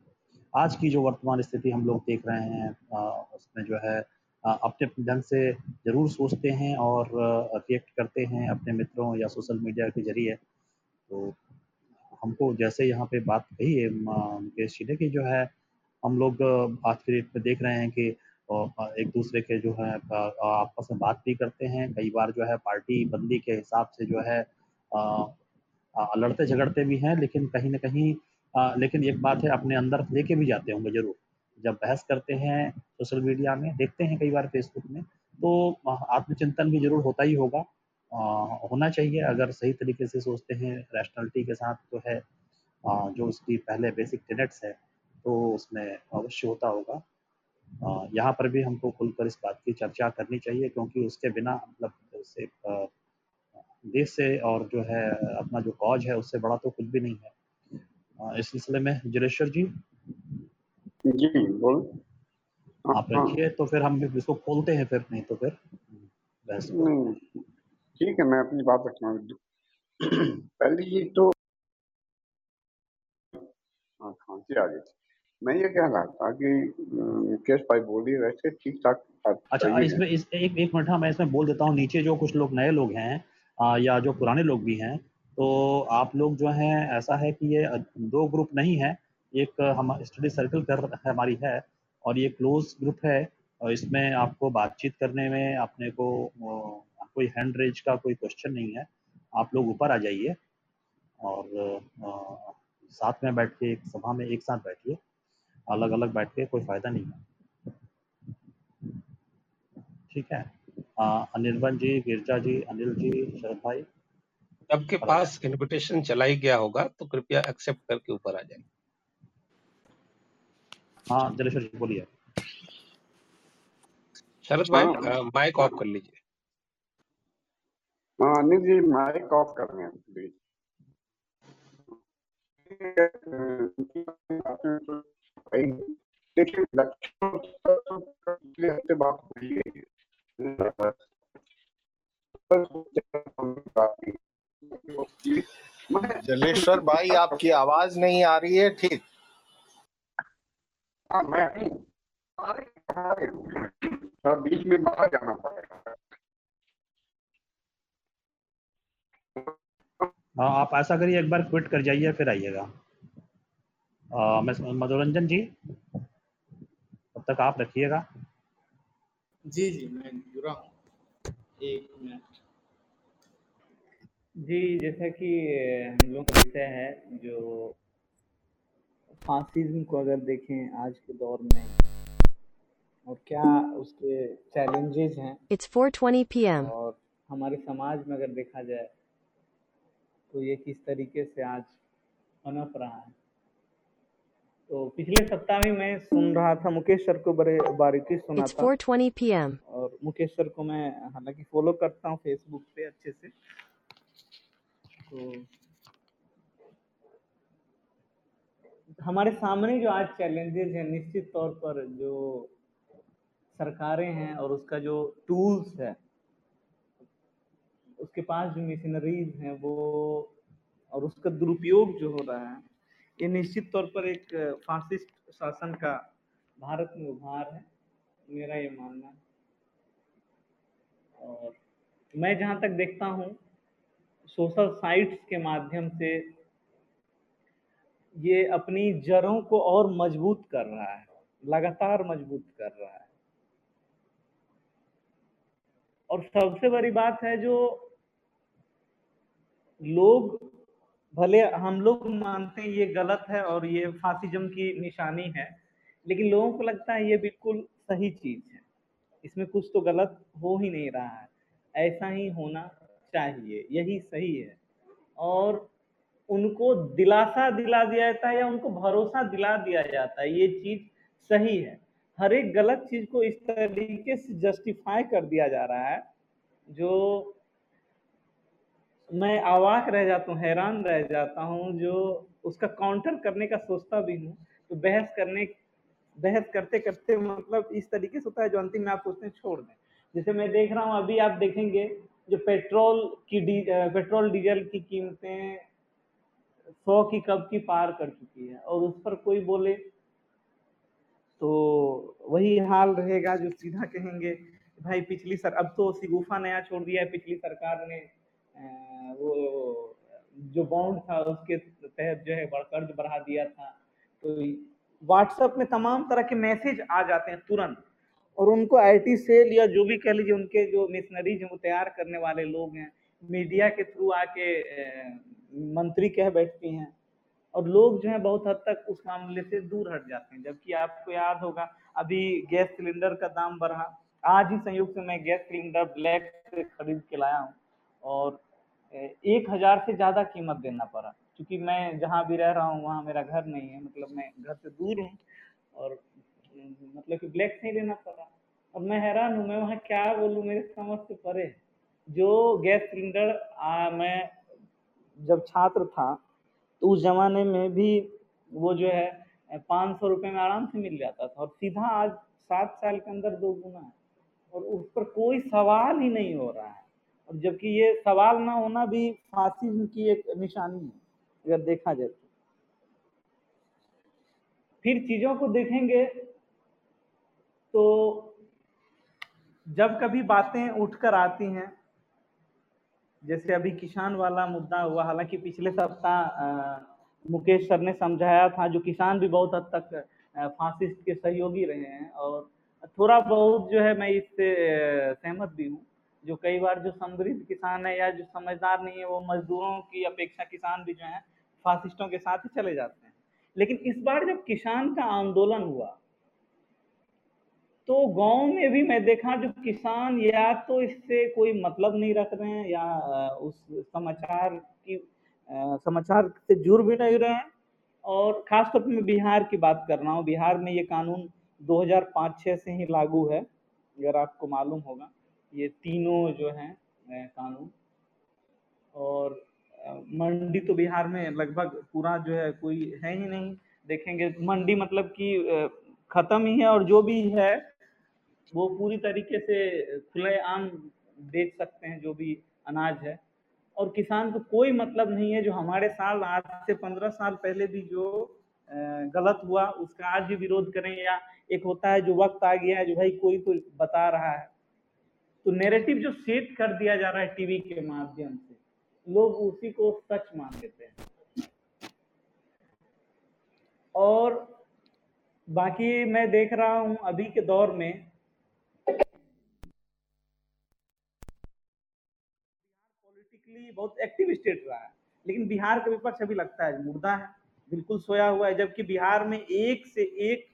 आज की जो वर्तमान स्थिति हम लोग देख रहे हैं आ, उसमें जो है अपने अपने ढंग से ज़रूर सोचते हैं और रिएक्ट करते हैं अपने मित्रों या सोशल मीडिया के ज़रिए। तो हमको जैसे यहाँ पे बात कही है मुकेश जी ने कि जो है, हम लोग आज के डेट में देख रहे हैं कि एक दूसरे के जो है आपस में बात भी करते हैं। कई बार जो है पार्टी बंदी के हिसाब से जो है लड़ते झगड़ते भी हैं, लेकिन कहीं ना कहीं लेकिन एक बात है, अपने अंदर लेके भी जाते होंगे ज़रूर। जब बहस करते हैं सोशल मीडिया में देखते हैं कई बार फेसबुक में तो आत्मचिंतन भी ज़रूर होता ही होगा। आ, होना चाहिए अगर सही तरीके से सोचते हैं रैशनलिटी के साथ तो है आ, जो उसकी पहले बेसिक टेनेट्स है तो उसमें अवश्य होता होगा। यहाँ पर भी हमको खुलकर इस बात की चर्चा करनी चाहिए क्योंकि उसके बिना मतलब से देश से और जो है अपना जो कॉज है उससे बड़ा तो कुछ भी नहीं है। इस सिलसिले में जलेश्वर जी? जी बोल। आप हाँ। रखिए तो फिर हम इसको खोलते हैं फिर नहीं तो फिर ठीक है मैं अपनी बात रखना पहले ये तो हाँ खांसी आ गई थी। मैं ये कह रहा था कि मुकेश भाई बोली वैसे ठीक ठाक अच्छा इसमें इस एक एक मिनट हाँ मैं इसमें बोल देता हूँ नीचे जो कुछ लोग नए लोग हैं आ, या जो पुराने लोग भी हैं तो आप लोग जो हैं ऐसा है कि ये दो ग्रुप नहीं है एक हम स्टडी सर्कल कर हमारी है और ये क्लोज ग्रुप है और इसमें आपको बातचीत करने में अपने को कोई हैंड रेज का कोई क्वेश्चन नहीं है। आप लोग ऊपर आ जाइए और आ, साथ में बैठ के एक सभा में एक साथ बैठिए। अलग अलग बैठ के कोई फ़ायदा नहीं है। ठीक है? अनिर्बन जी गिरजा जी अनिल जी शरद भाई। सबके पास इनविटेशन चला ही गया होगा तो कृपया एक्सेप्ट करके ऊपर आ जाए हाँ जलेश्वर जी बोलिए। शरद भाई माइक ऑफ़ कर लीजिए। हाँ अनिल जी माइक ऑफ़ कर रहे हैं प्लीज़ देखिए हफ़्ते बात हुई जलेश्वर भाई आपकी आवाज़ नहीं आ रही है ठीक। हाँ मैं बीच में बाहर जाना पड़ेगा। हाँ आप ऐसा करिए एक बार क्विट कर जाइए फिर आइएगा। मैं मनोरंजन जी तब तक आप रखिएगा। जी जी मैं जुड़ा हूँ। एक मिनट। जी जैसा कि हम लोग का विषय है जो फासिज्म को अगर देखें आज के दौर में और क्या उसके चैलेंजेस हैं It's 4:20 p.m. और हमारे समाज में अगर देखा जाए तो ये किस तरीके से आज पनप रहा है तो पिछले सप्ताह में मैं सुन रहा था मुकेश सर को बड़े बारीकी सुना It's 4:20 p.m. और मुकेश सर को मैं हालाँकि फॉलो करता हूँ फेसबुक पे अच्छे से तो हमारे सामने जो आज चैलेंजेस हैं, निश्चित तौर पर जो सरकारें हैं और उसका जो टूल्स है, उसके पास जो मशीनरीज हैं वो और उसका दुरुपयोग जो हो रहा है, ये निश्चित तौर पर एक फासिस्ट शासन का भारत में उभार है, मेरा ये मानना है। और मैं जहाँ तक देखता हूँ सोशल साइट्स के माध्यम से ये अपनी जड़ों को और मज़बूत कर रहा है, लगातार मज़बूत कर रहा है। और सबसे बड़ी बात है जो लोग, भले हम लोग मानते हैं ये गलत है और ये फासिज्म की निशानी है, लेकिन लोगों को लगता है ये बिल्कुल सही चीज़ है। इसमें कुछ तो गलत हो ही नहीं रहा है, ऐसा ही होना चाहिए, यही सही है। और उनको दिलासा दिला दिया जाता है या उनको भरोसा दिला दिया जाता है, ये चीज़ सही है। हर एक गलत चीज़ को इस तरीके से जस्टिफाई कर दिया जा रहा है, जो मैं आवाक रह जाता हूँ, हैरान रह जाता हूँ, जो उसका काउंटर करने का सोचता भी हूँ तो बहस करने, बहस करते करते मतलब इस तरीके से होता है जो अंतिम में आप सोचते हैं, छोड़ दें। जैसे मैं देख रहा हूँ, अभी आप देखेंगे जो पेट्रोल की डी पेट्रोल डीजल की कीमतें सौ की कब की पार कर चुकी है और उस पर कोई बोले तो वही हाल रहेगा जो सीधा कहेंगे भाई पिछली सर, अब तो सिगुफा नया छोड़ दिया है, पिछली सरकार ने वो जो बॉन्ड था उसके तहत जो है कर्ज बढ़ा दिया था। तो व्हाट्सएप में तमाम तरह के मैसेज आ जाते हैं तुरंत और उनको आईटी सेल या जो भी कह लीजिए उनके जो मिशनरीज हैं, वो तैयार करने वाले लोग हैं। मीडिया के थ्रू आके मंत्री कह बैठती हैं और लोग जो है बहुत हद तक उस मामले से दूर हट जाते हैं। जबकि आपको याद होगा, अभी गैस सिलेंडर का दाम बढ़ा। आज ही संयुक्त से मैं गैस सिलेंडर ब्लैक से खरीद के लाया हूँ और एक हज़ार से ज़्यादा कीमत देना पड़ा। क्योंकि मैं जहाँ भी रह रहा हूँ, वहाँ मेरा घर नहीं है। मतलब मैं घर से दूर हूँ और मतलब कि ब्लैक नहीं लेना पड़ा। और मैं हैरान हूँ, मैं वहाँ क्या बोलूँ? मेरे समझ से परे जो गैस सिलेंडर मैं जब छात्र था तो उस जमाने में भी वो जो है, पाँच सौ रुपये में आराम से मिल जाता था। और सीधा आज सात साल के अंदर दो गुना है। और उस पर कोई सवाल ही नहीं हो रहा है। और जबकि ये सवाल ना होना भी फासिज्म की एक निशानी है, अगर देखा जाए तो। फिर चीज़ों को देखेंगे तो जब कभी बातें उठकर आती हैं जैसे अभी किसान वाला मुद्दा हुआ, हालाँकि पिछले सप्ताह मुकेश सर ने समझाया था, जो किसान भी बहुत हद तक फासिस्ट के सहयोगी रहे हैं और थोड़ा बहुत जो है मैं इससे सहमत भी हूँ। जो कई बार जो समृद्ध किसान है या जो समझदार नहीं है, वो मजदूरों की अपेक्षा किसान भी जो है, फासिस्टों के साथ ही चले जाते हैं। लेकिन इस बार जब किसान का आंदोलन हुआ तो गाँव में भी मैं देखा जो किसान या तो इससे कोई मतलब नहीं रख रहे हैं या उस समाचार की समाचार से जुड़ भी नहीं रहे हैं। और खासतौर पर मैं बिहार की बात कर रहा हूँ। बिहार में ये कानून 2005-6 से ही लागू है, अगर आपको मालूम होगा। ये तीनों जो हैं कानून। और मंडी तो बिहार में लगभग पूरा जो है कोई है ही नहीं। देखेंगे, मंडी मतलब कि खत्म ही है और जो भी है वो पूरी तरीके से खुले आम बेच सकते हैं, जो भी अनाज है। और किसान को कोई मतलब नहीं है, जो हमारे साल, आज से पंद्रह साल पहले भी जो गलत हुआ, उसका आज भी विरोध करें या एक होता है, जो वक्त आ गया है, जो भाई कोई तो बता रहा है। तो नेरेटिव जो सेट कर दिया जा रहा है टीवी के माध्यम से, लोग उसी को सच मान लेते हैं। और बाकी मैं देख रहा हूँ, अभी के दौर में पॉलिटिकली बहुत एक्टिव स्टेट रहा है। लेकिन बिहार का विपक्ष अभी लगता है, मुर्दा है, बिल्कुल सोया हुआ है, जबकि बिहार में एक से एक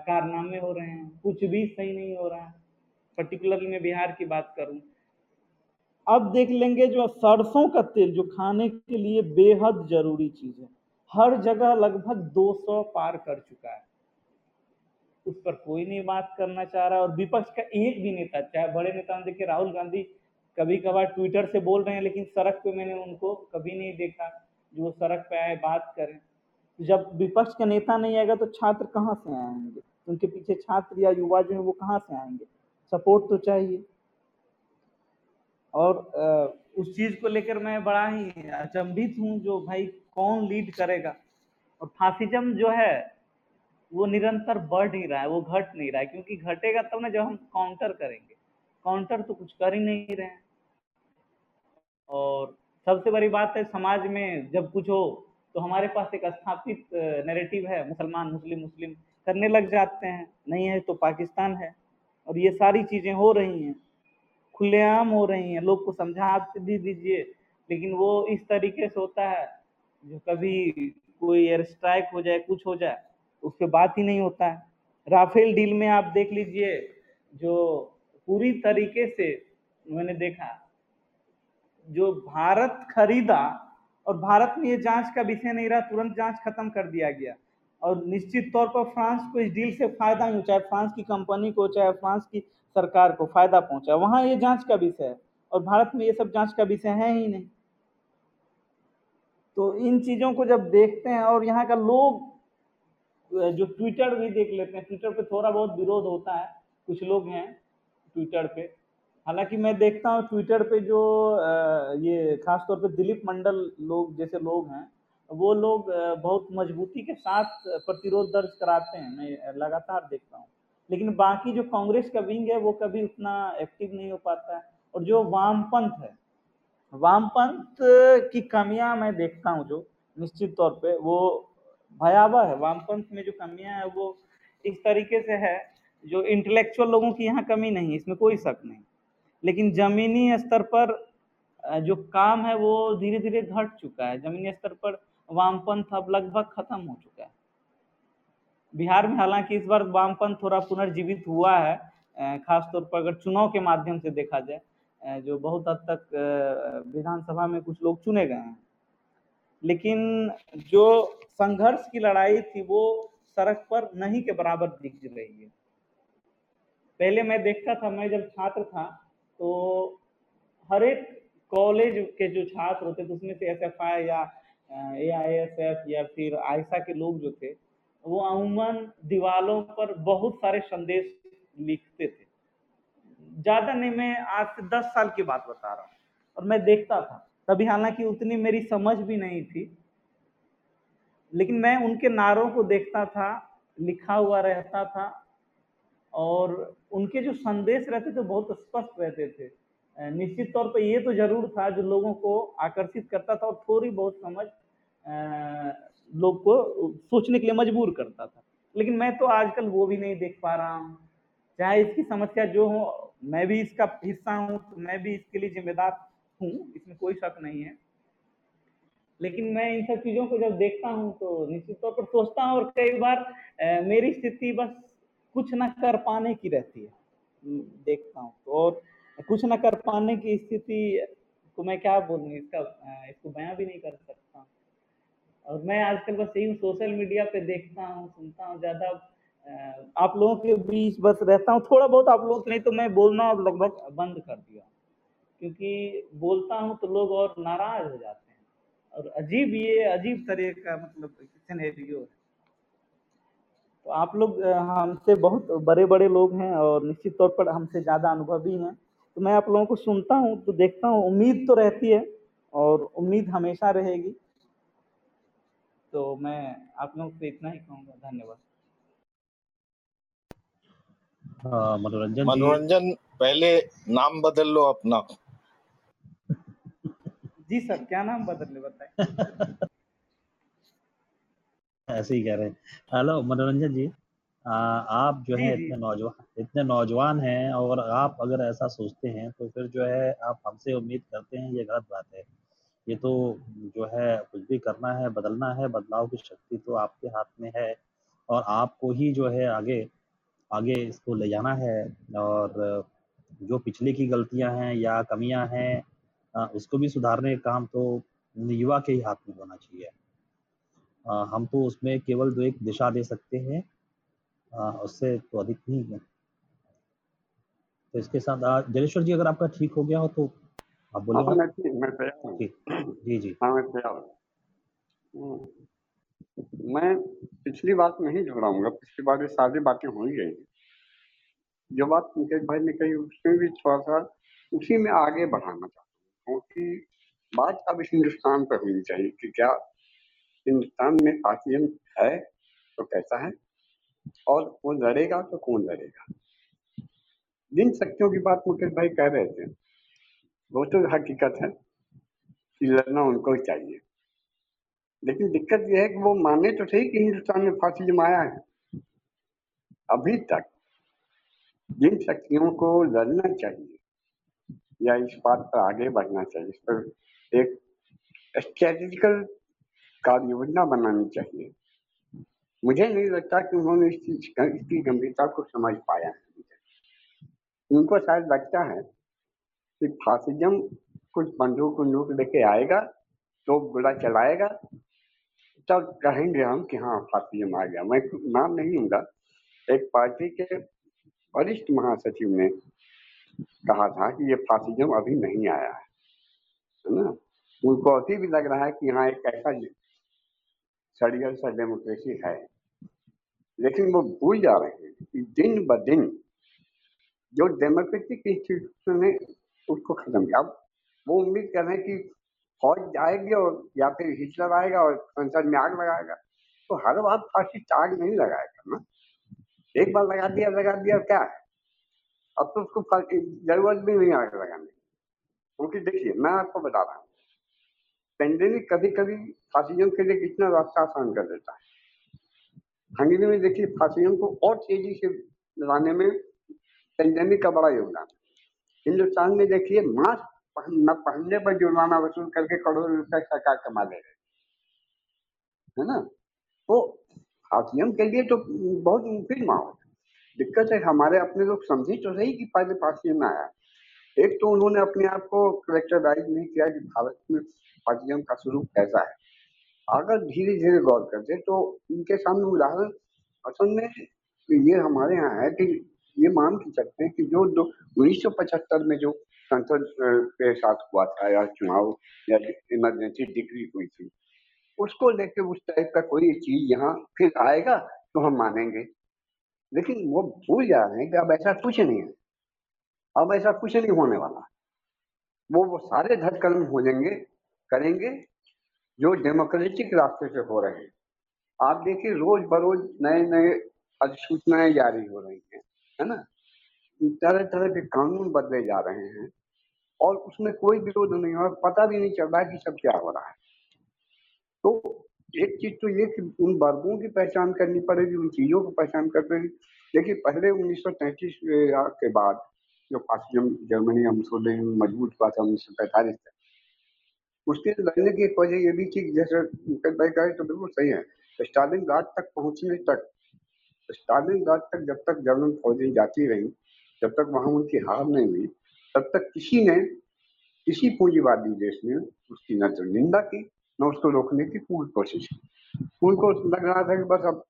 कारनामे हो रहे हैं, कुछ भी सही नहीं हो रहा है। पर्टिकुलरली मैं बिहार की बात करूँ। अब देख लेंगे जो सरसों का तेल, जो खाने के लिए बेहद ज़रूरी चीज़ है, हर जगह लगभग 200 पार कर चुका है। उस पर कोई नहीं बात करना चाह रहा और विपक्ष का एक भी नेता, चाहे बड़े नेता देखिए राहुल गांधी कभी कभार ट्विटर से बोल रहे हैं, लेकिन सड़क पे मैंने उनको कभी नहीं देखा जो सड़क पे आए, बात करें। जब विपक्ष का नेता नहीं आएगा तो छात्र कहाँ से आएँगे? उनके पीछे छात्र या युवा जो है वो कहाँ से आएँगे? सपोर्ट तो चाहिए। और उस चीज़ को लेकर मैं बड़ा ही अचंभित हूँ, जो भाई कौन लीड करेगा? और फासिज्म जो है, वो निरंतर बढ़ ही रहा है, वो घट नहीं रहा है, क्योंकि घटेगा तब तो ना जब हम काउंटर करेंगे। काउंटर तो कुछ कर ही नहीं रहे हैं। और सबसे बड़ी बात है, समाज में जब कुछ हो तो हमारे पास एक स्थापित नैरेटिव है, मुसलमान, मुस्लिम मुस्लिम, करने लग जाते हैं। नहीं है तो पाकिस्तान है। और ये सारी चीज़ें हो रही हैं, खुलेआम हो रही हैं। लोग को समझा भी दीजिए, लेकिन वो इस तरीके से होता है, जो कभी कोई एयर स्ट्राइक हो जाए, कुछ हो जाए उस पर बात ही नहीं होता है। राफेल डील में आप देख लीजिए, जो पूरी तरीके से मैंने देखा। जो भारत खरीदा और भारत में ये जाँच का विषय नहीं रहा, तुरंत जाँच खत्म कर दिया गया। और निश्चित तौर पर फ्रांस को इस डील से फ़ायदा नहीं, चाहे फ्रांस की कंपनी को, चाहे फ्रांस की सरकार को फ़ायदा पहुँचा। वहाँ ये जाँच का विषय है और भारत में ये सब जाँच का विषय है ही नहीं। तो इन चीज़ों को जब देखते हैं और यहाँ का लोग, जो ट्विटर भी देख लेते हैं, ट्विटर पे थोड़ा बहुत विरोध होता है, कुछ लोग हैं ट्विटर पे। हालाँकि मैं देखता हूँ ट्विटर पे जो ये खासतौर पे दिलीप मंडल लोग, जैसे लोग हैं, वो लोग बहुत मजबूती के साथ प्रतिरोध दर्ज कराते हैं। मैं लगातार देखता हूँ। लेकिन बाकी जो कांग्रेस का विंग है, वो कभी उतना एक्टिव नहीं हो पाता है। और जो वामपंथ है वामपंथ की कमियाँ मैं देखता हूँ जो, निश्चित तौर पे वो भयावह है। वामपंथ में जो कमियाँ है, वो इस तरीके से है जो इंटेलेक्चुअल लोगों की यहाँ कमी नहीं इसमें कोई शक नहीं। लेकिन जमीनी स्तर पर जो काम है वो धीरे धीरे घट चुका है। जमीनी स्तर पर वामपंथ अब लगभग खत्म हो चुका है। बिहार में हालाँकि इस बार वामपंथ थोड़ा पुनर्जीवित हुआ है खासतौर पर अगर चुनाव के माध्यम से देखा जाए जो बहुत हद तक विधानसभा में कुछ लोग चुने गए हैं। लेकिन जो संघर्ष की लड़ाई थी वो सड़क पर नहीं के बराबर दिख रही है। पहले मैं देखता था, मैं जब छात्र था तो हर एक कॉलेज के जो छात्र होते थे, उसमें से एस एफ़ आई या ए आई एस एफ़ या फिर आयसा के लोग जो थे, वो अमूमन दीवालों पर बहुत सारे संदेश लिखते थे। ज़्यादा नहीं, मैं आज से दस साल की बात बता रहा हूँ, और मैं देखता था। तभी हालाँकि उतनी मेरी समझ भी नहीं थी, लेकिन मैं उनके नारों को देखता था, लिखा हुआ रहता था और उनके जो संदेश रहते थे, बहुत स्पष्ट रहते थे। निश्चित तौर पर ये तो ज़रूर था जो लोगों को आकर्षित करता था और थोड़ी बहुत समझ लोग को सोचने के लिए मजबूर करता था। लेकिन मैं तो आजकल वो भी नहीं देख पा रहा हूँ। चाहे इसकी समस्या जो हो, मैं भी इसका हिस्सा हूँ तो मैं भी इसके लिए जिम्मेदार हूँ, इसमें कोई शक नहीं है। लेकिन मैं इन सब चीज़ों को जब देखता हूँ तो निश्चित तौर पर सोचता हूँ और कई बार मेरी स्थिति बस कुछ ना कर पाने की रहती है। देखता हूँ तो और कुछ ना कर पाने की स्थिति को मैं क्या बोलूँ, इसका इसको बयां भी नहीं कर सकता। और मैं आजकल बस यही सोशल मीडिया पे देखता हूँ, सुनता हूँ, ज़्यादा आप लोगों के बीच बस रहता हूँ, थोड़ा बहुत आप लोगों लोग नहीं तो मैं बोलना अब लगभग बंद कर दिया। क्योंकि बोलता हूँ तो लोग और नाराज़ हो जाते हैं। और अजीब ये, अजीब तरह का मतलब है तो आप लोग हमसे बहुत बड़े बड़े लोग हैं और निश्चित तौर पर हमसे ज़्यादा अनुभवी हैं। तो मैं आप लोगों को सुनता हूँ तो देखता हूँ उम्मीद तो रहती है और उम्मीद हमेशा रहेगी। तो मैं आप लोगों से इतना ही कहूँगा धन्यवाद। हाँ, मनोरंजन मनोरंजन पहले नाम बदल लो अपना। जी सर क्या नाम बदल ले बताए ऐसे ही कह रहे हैं। हेलो मनोरंजन जी आ, आप जो है इतने नौजवान इतने नौजवान हैं और आप अगर ऐसा सोचते हैं तो फिर जो है आप हमसे उम्मीद करते हैं ये गलत बात है। ये तो जो है कुछ भी करना है बदलना है बदलाव की शक्ति तो आपके हाथ में है और आपको ही जो है आगे आगे इसको ले जाना है और जो पिछले की गलतियाँ हैं या कमियाँ हैं उसको भी सुधारने का काम तो युवा के ही हाथ में होना चाहिए। हम तो उसमें केवल जो एक दिशा दे सकते हैं। उससे तो अधिक नहीं है। तो इसके साथ जलेश्वर जी अगर आपका ठीक हो गया हो तो आप बोलिए। हाँ, जी जी। हाँ मैं तैयार मैं पिछली बात नहीं दोहराऊँगा पिछली बार ये सारी बातें हो ही गई। जो बात मुकेश भाई ने कही उसमें भी थोड़ा सा उसी में आगे बढ़ाना चाहता हूँ क्योंकि बात अब इस हिंदुस्तान पर होनी चाहिए कि क्या हिंदुस्तान में फासिज्म है तो कैसा है? और वो लड़ेगा तो कौन लड़ेगा? जिन शक्तियों की बात मुकेश भाई कह रहे थे। वो तो हकीकत है कि लड़ना उनको चाहिए। लेकिन दिक्कत यह है कि वो माने तो सही कि हिंदुस्तान में फासिज्म आया है। अभी तक जिन शक्तियों को लड़ना चाहिए या इस बात पर आगे बढ़ना चाहिए, इस पर एक स्ट्रेटेजिकल कार्य योजना बनानी चाहिए। मुझे नहीं लगता कि उन्होंने इस चीज़ इसकी गंभीरता को समझ पाया है। उनको शायद लगता है कि फासिज्म कुछ बंदूक बंदूक लेके आएगा तो गोला चलाएगा, तब कहेंगे हम कि हाँ फासिज्म आ गया। मैं नाम नहीं लूँगा। एक पार्टी के वरिष्ठ महासचिव ने कहा था कि ये फासिज्म अभी नहीं आया है। ना? उनको अभी भी लग रहा है कि यहाँ एक ऐसा षडयंत्र डेमोक्रेसी है। लेकिन वो भूल जा रहे हैं कि दिन ब दिन जो डेमोक्रेटिक इंस्टीट्यूशन है उसको खत्म किया। वो उम्मीद कर रहे हैं कि फौज आएगी और या फिर हिटलर आएगा और संसद में आग लगाएगा। तो हर बार फासिस्ट आग नहीं लगाएगा ना। एक बार लगा दिया लगा दिया, क्या है? अब तो उसको ज़रूरत भी नहीं आग लगाने क्योंकि देखिए, मैं आपको बता रहा हूँ पेंडेमिक कभी कभी फासिज्म के लिए कितना रास्ता आसान कर देता है। हंगरी में देखिए फासिज्म को और तेज़ी से लाने में पेंडेमिक का बड़ा योगदान हिंदुस्तान में देखिए मास्क न पहनने पर जुर्माना वसूल करके करोड़ों रुपए सरकार कमा ले रहे है ना? तो हाथियम के लिए तो बहुत मुफिद माहौल दिक्कत है, हमारे अपने लोग समझे तो सही कि पहले फासियम आया। एक तो उन्होंने अपने आप को करेक्टराइज नहीं किया कि भारत में फासियम का स्वरूप कैसा है? अगर धीरे धीरे गौर करते तो इनके सामने उदाहरण असल में ये हमारे यहाँ है कि ये मान के सकते हैं कि जो दो उन्नीस में जो संसद के साथ हुआ था या चुनाव या इमरजेंसी डिग्री हुई थी, उसको लेके उस टाइप का कोई चीज़ यहाँ फिर आएगा तो हम मानेंगे। लेकिन वो भूल जा रहे हैं कि अब ऐसा कुछ नहीं है। अब ऐसा कुछ नहीं होने वाला। वो वो सारे धटकर्म हो जाएँगे करेंगे, जो डेमोक्रेटिक रास्ते से हो रहे हैं। आप देखिए रोज बरोज नए नए अधिसूचनाएँ जारी हो रही हैं, है ना? तरह तरह के कानून बदले जा रहे हैं और उसमें कोई विरोध नहीं हो पता भी नहीं चल रहा कि सब क्या हो रहा है। तो एक चीज़ तो ये कि उन वर्गों की पहचान करनी पड़ेगी, उन चीज़ों की पहचान कर पड़ेगी देखिए, पहले उन्नीस के बाद जो फासिज्म जर्मनी या मुसोलिनी मज़बूत हुआ था उन्नीस सौ पैंतालीस उसके लड़ने की वजह ये भी थी जैसे मुकेश भाई कहे तो बिल्कुल सही है। स्टालिन गार्ड तक पहुँचने तक, स्टालिन गार्ड तक जब तक जर्मन फौजें जाती रही, जब तक वहाँ उनकी हार नहीं हुई, तब तक किसी ने किसी पूंजीवादी देश ने उसकी न तो निंदा की, न उसको रोकने की पूरी कोशिश की। उनको लग रहा था कि बस अब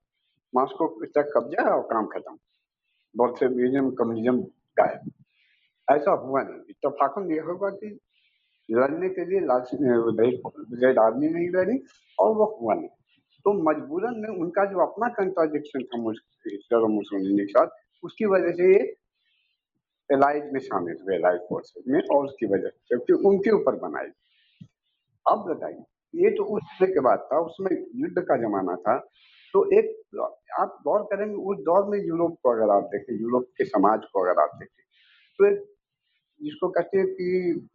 मास्को तक कब्जा और काम खत्म। बोल्शेविज्म कम्युनिज्म गायब। ऐसा हुआ नहीं। इतफाकन यह होगा कि लड़ने के लिए रेड आर्मी नहीं लड़ी और वो हुआ नहीं। तो मजबूरन में उनका जो अपना कंट्राडिक्शन था हिटलर और मुसोलिनी के साथ, उसकी वजह से ये एलाइज में शामिल हुए एलाइज फोर्सेज में, और उसकी वजह से क्योंकि उनके ऊपर बनाई। अब बताइए, ये तो उस समय के बाद था, उसमें युद्ध का जमाना था। तो एक आप गौर करेंगे उस दौर में यूरोप को अगर आप देखें, यूरोप के समाज को अगर आप देखें तो एक जिसको कहते हैं कि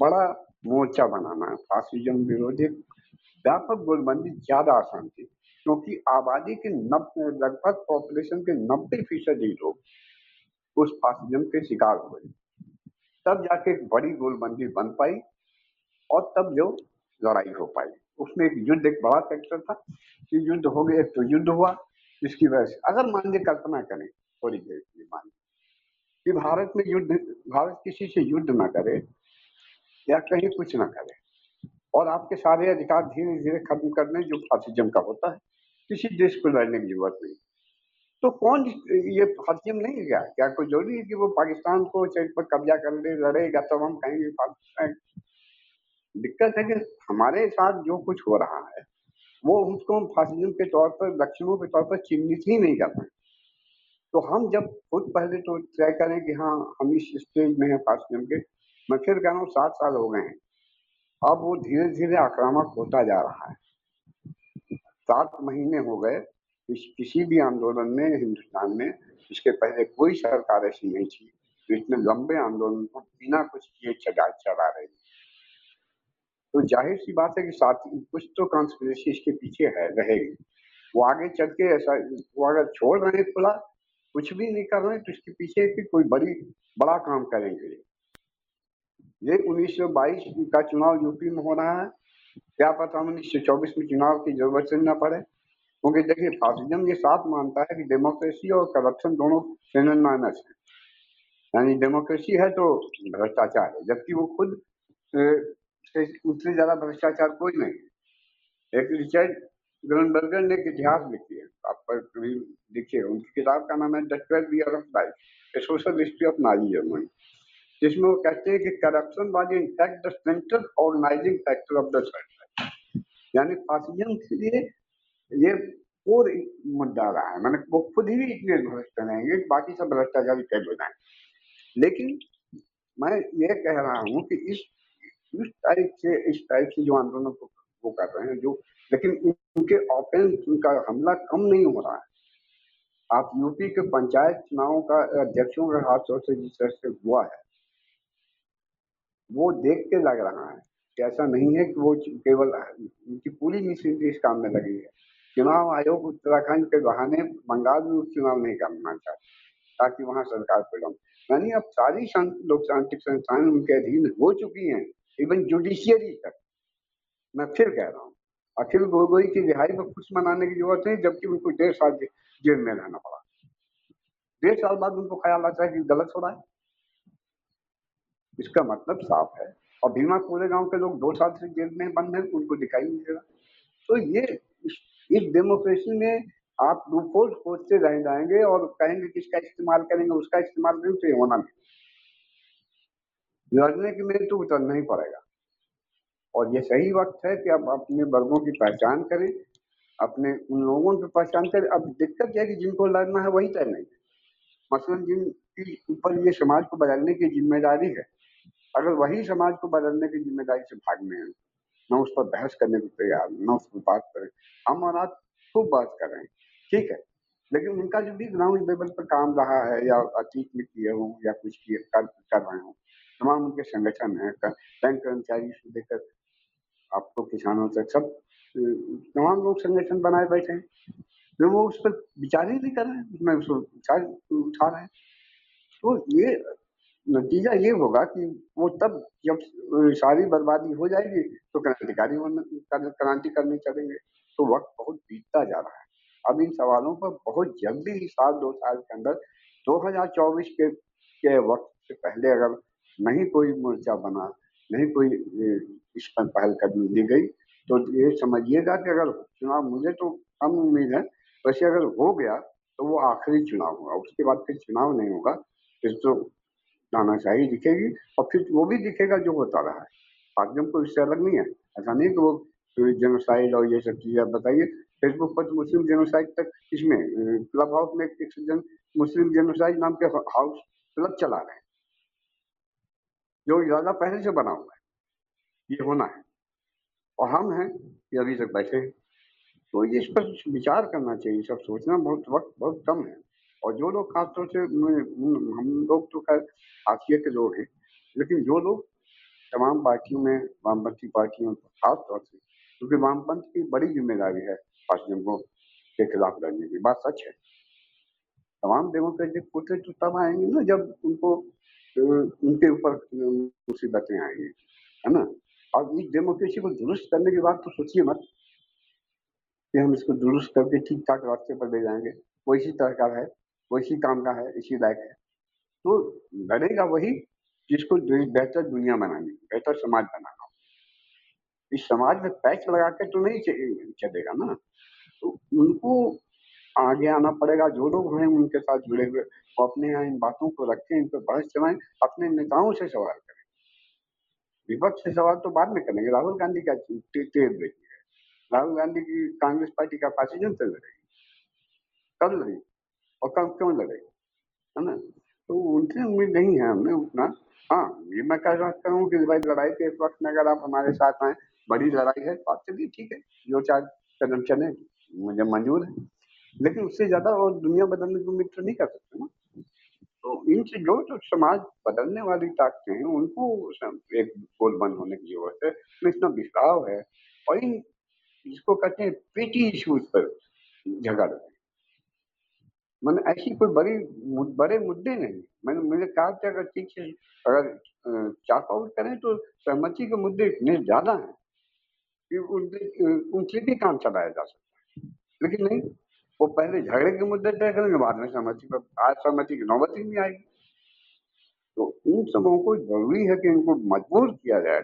बड़ा मोर्चा बनाना है। फासिज्म विरोधी व्यापक गोलबंदी ज़्यादा आसान थी, क्योंकि आबादी के नब्बे लगभग पॉपुलेशन के नब्बे फ़ीसदी लोग उस फासिज्म के शिकार हुए तब जाके एक बड़ी गोलबंदी बन पाई और तब जो लड़ाई हो पाई। उसमें एक युद्ध, एक बड़ा फैक्टर था कि युद्ध हो गया तो युद्ध हुआ, जिसकी वजह से, अगर मान लीजिए कल्पना करें, थोड़ी देर के लिए मान कि भारत में युद्ध, भारत किसी से युद्ध ना करे या कहीं कुछ ना करें। और आपके सारे अधिकार धीरे धीरे खत्म करने जो फासिज्म का होता है, किसी देश को लड़ने की ज़रूरत नहीं। तो कौन ये फासिज्म नहीं है क्या? क्या कोई ज़रूरी है कि वो पाकिस्तान को चेक पर कब्जा कर ले लड़ेगा तब हम कहेंगे पाकिस्तान दिक्कत है कि हमारे साथ जो कुछ हो रहा है, वो उसको हम फासिज्म के तौर पर, लक्षणों के तौर पर चिन्हित ही नहीं कर पाए। तो हम जब खुद पहले तो तय करें कि हाँ हम इस स्टेज में है फासिज्म के मैं फिर कह रहा हूँ सात साल हो गए हैं। अब वो धीरे धीरे आक्रामक होता जा रहा है। सात महीने हो गए, इस, किसी भी आंदोलन में, हिंदुस्तान में, इसके पहले कोई सरकार ऐसी नहीं थी तो इतने लंबे आंदोलन को बिना कुछ किए चला चला रही तो ज़ाहिर सी बात है कि साथ कुछ तो कॉन्स्पिरेसी इसके पीछे है, रहेगी। वो आगे चल के ऐसा, वो अगर छोड़ रहे खुला, कुछ भी नहीं कर रहे तो इसके पीछे कोई बड़ी, बड़ा काम करेंगे। ये 1922 का चुनाव यूपी में हो रहा है। क्या पता हम उन्नीस सौ चौबीस में चुनाव की ज़रूरत से न पड़े। क्योंकि देखिए फासिज्म ये साफ़ मानता है कि डेमोक्रेसी और करप्शन दोनों सेनन माइनस है। यानी डेमोक्रेसी है तो भ्रष्टाचार है, जबकि वो खुद उससे ज़्यादा भ्रष्टाचार कोई नहीं है। एक रिचर्ड ग्रनबर्गर ने एक इतिहास लिखी है, आप पर कभी देखिए, उनकी किताब का नाम है the twelve year of life social history of Nazi Germany जिसमें वो कहते हैं कि corruption was in fact the central organising factor of the यानी फासिज्म के लिए ये और मुद्दा रहा है। मैंने वो खुद ही इतने भ्रष्ट रहेंगे बाकी सब भ्रष्टाचारी फेल हो जाए लेकिन मैं ये कह रहा हूँ कि इस इस टाइप से, इस टाइप से जो आंदोलन को, वो कर रहे हैं, जो, लेकिन उनके ऑफेंस उनका हमला कम नहीं हो रहा है। आप यूपी के पंचायत चुनावों का अध्यक्षों के हाथ से जिस तरह से हुआ है वो देख के लग रहा है कि ऐसा नहीं है कि वो केवल उनकी पूरी मिशन इस काम में लगी है। चुनाव आयोग उत्तराखंड के बहाने बंगाल में उपचुनाव नहीं करना चाहते, ताकि वहाँ सरकार परिणाम यानी अब सारी लोकतांत्रिक संस्थाएँ उनके अधीन हो चुकी हैं इवन जुडिशियरी तक। मैं फिर कह रहा हूँ, अखिल गोगोई की रिहाई पर खुश मनाने की ज़रूरत है जबकि उनको डेढ़ साल जेल में रहना पड़ा। डेढ़ साल बाद उनको ख्याल आता है कि गलत हो रहा है। इसका मतलब साफ़ है। और भीमा पूरे गाँव के लोग दो साल से जेल में बंद हैं, उनको दिखाई नहीं देगा तो ये इस डेमोक्रेसी में आप लूपोल खोजते रह जाएँगे और कहेंगे किसका इस्तेमाल करेंगे, उसका इस्तेमाल करेंगे तो ये होना नहीं। लड़ने के में तो उतरना ही पड़ेगा। और ये सही वक्त है कि आप अपने वर्गों की पहचान करें, अपने उन लोगों की पहचान करें। अब दिक्कत यह है कि जिनको लड़ना है वही तय नहीं मसलन जिनकी ऊपर ये समाज को बदलने की ज़िम्मेदारी है अगर वही समाज को बदलने की ज़िम्मेदारी से भागने हैं न उस पर बहस करने को तैयार न उस पर बात करें हम और आप खूब बात कर रहे हैं ठीक है? लेकिन उनका जो भी ग्राउंड लेवल पर काम रहा है या अतीत में किए हों या कुछ किए कर, कर रहे हों तमाम उनके संगठन है बैंक कर्मचारी से लेकर आपको किसानों तक सब तमाम लोग संगठन बनाए बैठे हैं। जो वो उस पर विचार ही नहीं कर रहे हैं उसमें उसको उठा रहे हैं। तो ये नतीजा ये होगा कि वो तब जब सारी बर्बादी हो जाएगी तो क्रांतिकारी क्रांति करने चलेंगे। तो वक्त बहुत बीतता जा रहा है। अब इन सवालों पर बहुत जल्दी ही साल दो साल के अंदर 2024 के के वक्त से पहले अगर नहीं कोई मोर्चा बना, नहीं कोई इस पर पहल करनी दी गई तो ये समझिएगा कि अगर चुनाव, मुझे तो कम उम्मीद है, वैसे अगर हो गया तो वो आखिरी चुनाव होगा। उसके बाद फिर चुनाव नहीं होगा, फिर तो तानाशाही दिखेगी और फिर वो भी दिखेगा जो होता रहा है। माध्यम को इससे अलग नहीं है। ऐसा नहीं कि वो जेनोसाइड और ये सब चीज़ें बताइए। फेसबुक पर तो मुस्लिम जेनोसाइड तक इसमें क्लब हाउस में एक जन मुस्लिम जेनोसाइड नाम के हाउस क्लब चला रहे हैं। जो ज़्यादा पहले से बना हुआ है। ये होना है। और हम हैं कि अभी तक बैठे हैं। तो इस पर विचार करना चाहिए। सब सोचना बहुत, वक्त, बहुत कम है। और जो लोग खासतौर से हम लोग तो खैर हाशिए के लोग हैं, लेकिन जो लोग तमाम पार्टियों में, वामपंथी पार्टियों में खास तौर से, क्योंकि वामपंथ की बड़ी ज़िम्मेदारी है फासिज्म के खिलाफ लड़ने की, बात सच है। तमाम डेमोक्रेटिक फोर्सेज तो तब आएँगे ना जब उनको उनके ऊपर मुसीबतें आएँगी, है ना? और इस डेमोक्रेसी को दुरुस्त करने की बात तो सोचिए मत कि हम इसको दुरुस्त करके ठीक ठाक रास्ते पर ले जाएँगे, वो इसी तरह का है। वो इसी काम का है, इसी लायक है। तो लड़ेगा वही जिसको बेहतर दुनिया बनानी, बेहतर समाज बनाना इस समाज में पैच लगा के तो नहीं चलेगा ना। तो उनको आगे आना पड़ेगा, जो लोग हैं उनके साथ जुड़े हुए, वो अपने यहाँ इन बातों को रखें, इन पर बहस चलाएँ, अपने नेताओं से सवाल करें। विपक्ष से सवाल तो बाद में करेंगे। राहुल गांधी का तेज देखिए। राहुल गांधी की कांग्रेस पार्टी का फासिज्म से लड़ेगी। कब लड़ेगी और कब क्यों लड़ेगी? है ना? तो उनसे उम्मीद नहीं है हमने उतना। हाँ ये मैं कह सकता हूँ कि भाई लड़ाई के इस वक्त में अगर आप हमारे साथ आए, बड़ी लड़ाई है तो आप चलिए ठीक है, जो चार कदम चले, मुझे मंजूर है। लेकिन उससे ज़्यादा और दुनिया बदलने की उम्मीद तो नहीं कर सकते ना। तो इनसे जो जो समाज बदलने वाली ताकतें हैं, उनको एक गोल बंद होने की ज़रूरत है। तो इतना बिखराव है और इन, जिसको कहते हैं पेटी इश्यूज़ पर झगड़। मैंने ऐसी कोई बड़ी मु- बड़े मुद्दे नहीं। मैंने मुझे कहा कि अगर ठीक से अगर चाक आउट करें तो सहमति के मुद्दे इतने ज़्यादा हैं कि उनसे भी काम चलाया जा सकता है। लेकिन नहीं, वो पहले झगड़े के मुद्दे तय करेंगे, बाद में सहमति पर, आज सहमति की नौबत ही नहीं आएगी। तो इन सबों को ज़रूरी है कि इनको मजबूर किया जाए,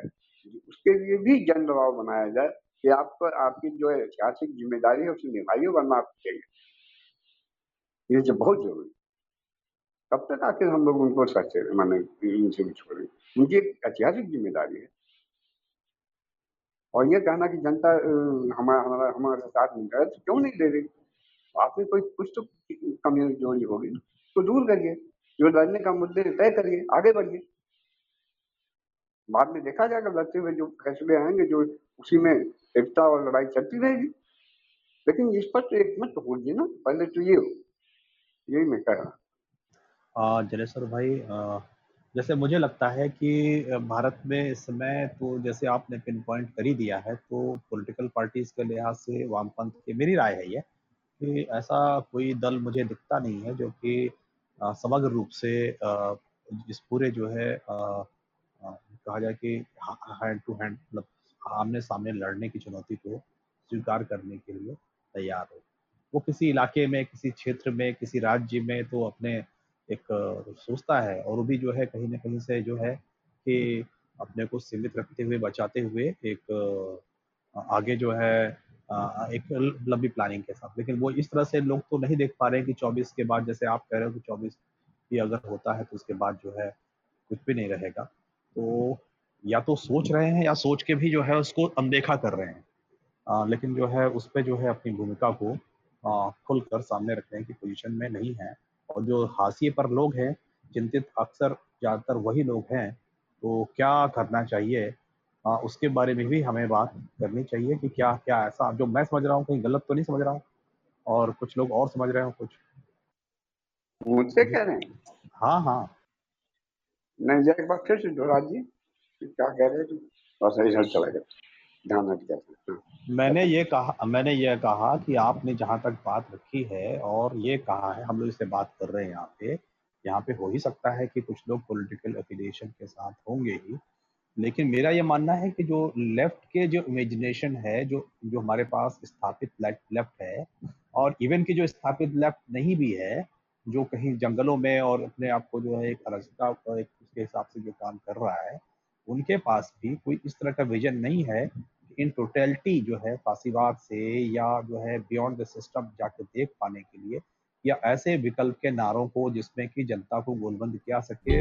उसके लिए भी जन दबाव बनाया जाए कि आपको आपकी जो है ऐतिहासिक ज़िम्मेदारी है, उसे निभाइए, वरना आप ये जो बहुत ज़रूरी। कब तक आखिर हम लोग उनको सच्चे माने इनसे भी छोड़ें उनकी एक ऐतिहासिक ज़िम्मेदारी है। और ये कहना कि जनता हमारा हमारा, हमारे साथ नहीं है तो क्यों नहीं दे रही? आपने कोई कुछ तो कमी जोड़ी होगी। तो दूर करिए। जो लड़ने का मुद्दे तय करिए। आगे बढ़िए। बाद में देखा जाएगा लड़ते हुए जो फैसले आएँगे, जो उसी में एकता और लड़ाई चलती रहेगी। लेकिन इस पर तो एक मत होगी ना। पहले तो ये हो। यही मैं कह रहा आ, जलेश्वर भाई आ, जैसे मुझे लगता है कि भारत में इस समय तो जैसे आपने पिन पॉइंट कर ही दिया है तो पॉलिटिकल पार्टीज़ के लिहाज से वामपंथ की मेरी राय है ये कि ऐसा कोई दल मुझे दिखता नहीं है जो कि समग्र रूप से आ, इस पूरे जो है कहा जाए कि हैंड टू हैंड मतलब आमने सामने लड़ने की चुनौती को स्वीकार करने के लिए तैयार हो। वो किसी इलाके में किसी क्षेत्र में किसी राज्य में तो अपने एक सोचता है और भी जो है कहीं ना कहीं से जो है कि अपने को सीमित रखते हुए बचाते हुए एक आगे जो है एक लंबी प्लानिंग के साथ। लेकिन वो इस तरह से लोग तो नहीं देख पा रहे हैं कि 24 के बाद जैसे आप कह रहे हो कि 24 भी अगर होता है तो उसके बाद जो है कुछ भी नहीं रहेगा। तो या तो सोच रहे हैं या सोच के भी जो है उसको अनदेखा कर रहे हैं। अ, लेकिन जो है उस पर जो है अपनी भूमिका को खुलकर सामने रखने की पोजीशन में नहीं है। और जो हाशिए पर लोग हैं चिंतित अक्सर ज़्यादातर वही लोग हैं तो क्या करना चाहिए? अ, उसके बारे में भी हमें बात करनी चाहिए कि क्या क्या ऐसा जो मैं समझ रहा हूँ कहीं गलत तो नहीं समझ रहा हूँ और कुछ लोग और समझ रहे हो कुछ। मुझसे कह रहे हैं? हाँ हाँ। नहीं एक बार फिर से दोहरा कि क्या कह रहे थे बस ऐसा चला गया। ध्यान हाँ, मैंने ये कहा, मैंने ये कहा कि आपने जहाँ तक बात रखी है और ये कहा है, हम लोग इससे बात कर रहे हैं यहाँ पे। यहाँ पे हो ही सकता है कि कुछ लोग पॉलिटिकल एफिलिएशन के साथ होंगे ही। लेकिन मेरा ये मानना है कि जो लेफ़्ट के जो इमेजिनेशन है, जो जो हमारे पास स्थापित लेफ़्ट है और इवन की जो स्थापित लेफ़्ट नहीं भी है, जो कहीं जंगलों में और अपने आप को जो है एक अराजकता एक उसके हिसाब से जो काम कर रहा है, उनके पास भी कोई इस तरह का विजन नहीं है इन टोटलिटी जो है फासीवाद से या जो है बियॉन्ड द सिस्टम जाके देख पाने के लिए या ऐसे विकल्प के नारों को जिसमें कि जनता को गोलबंद किया सके।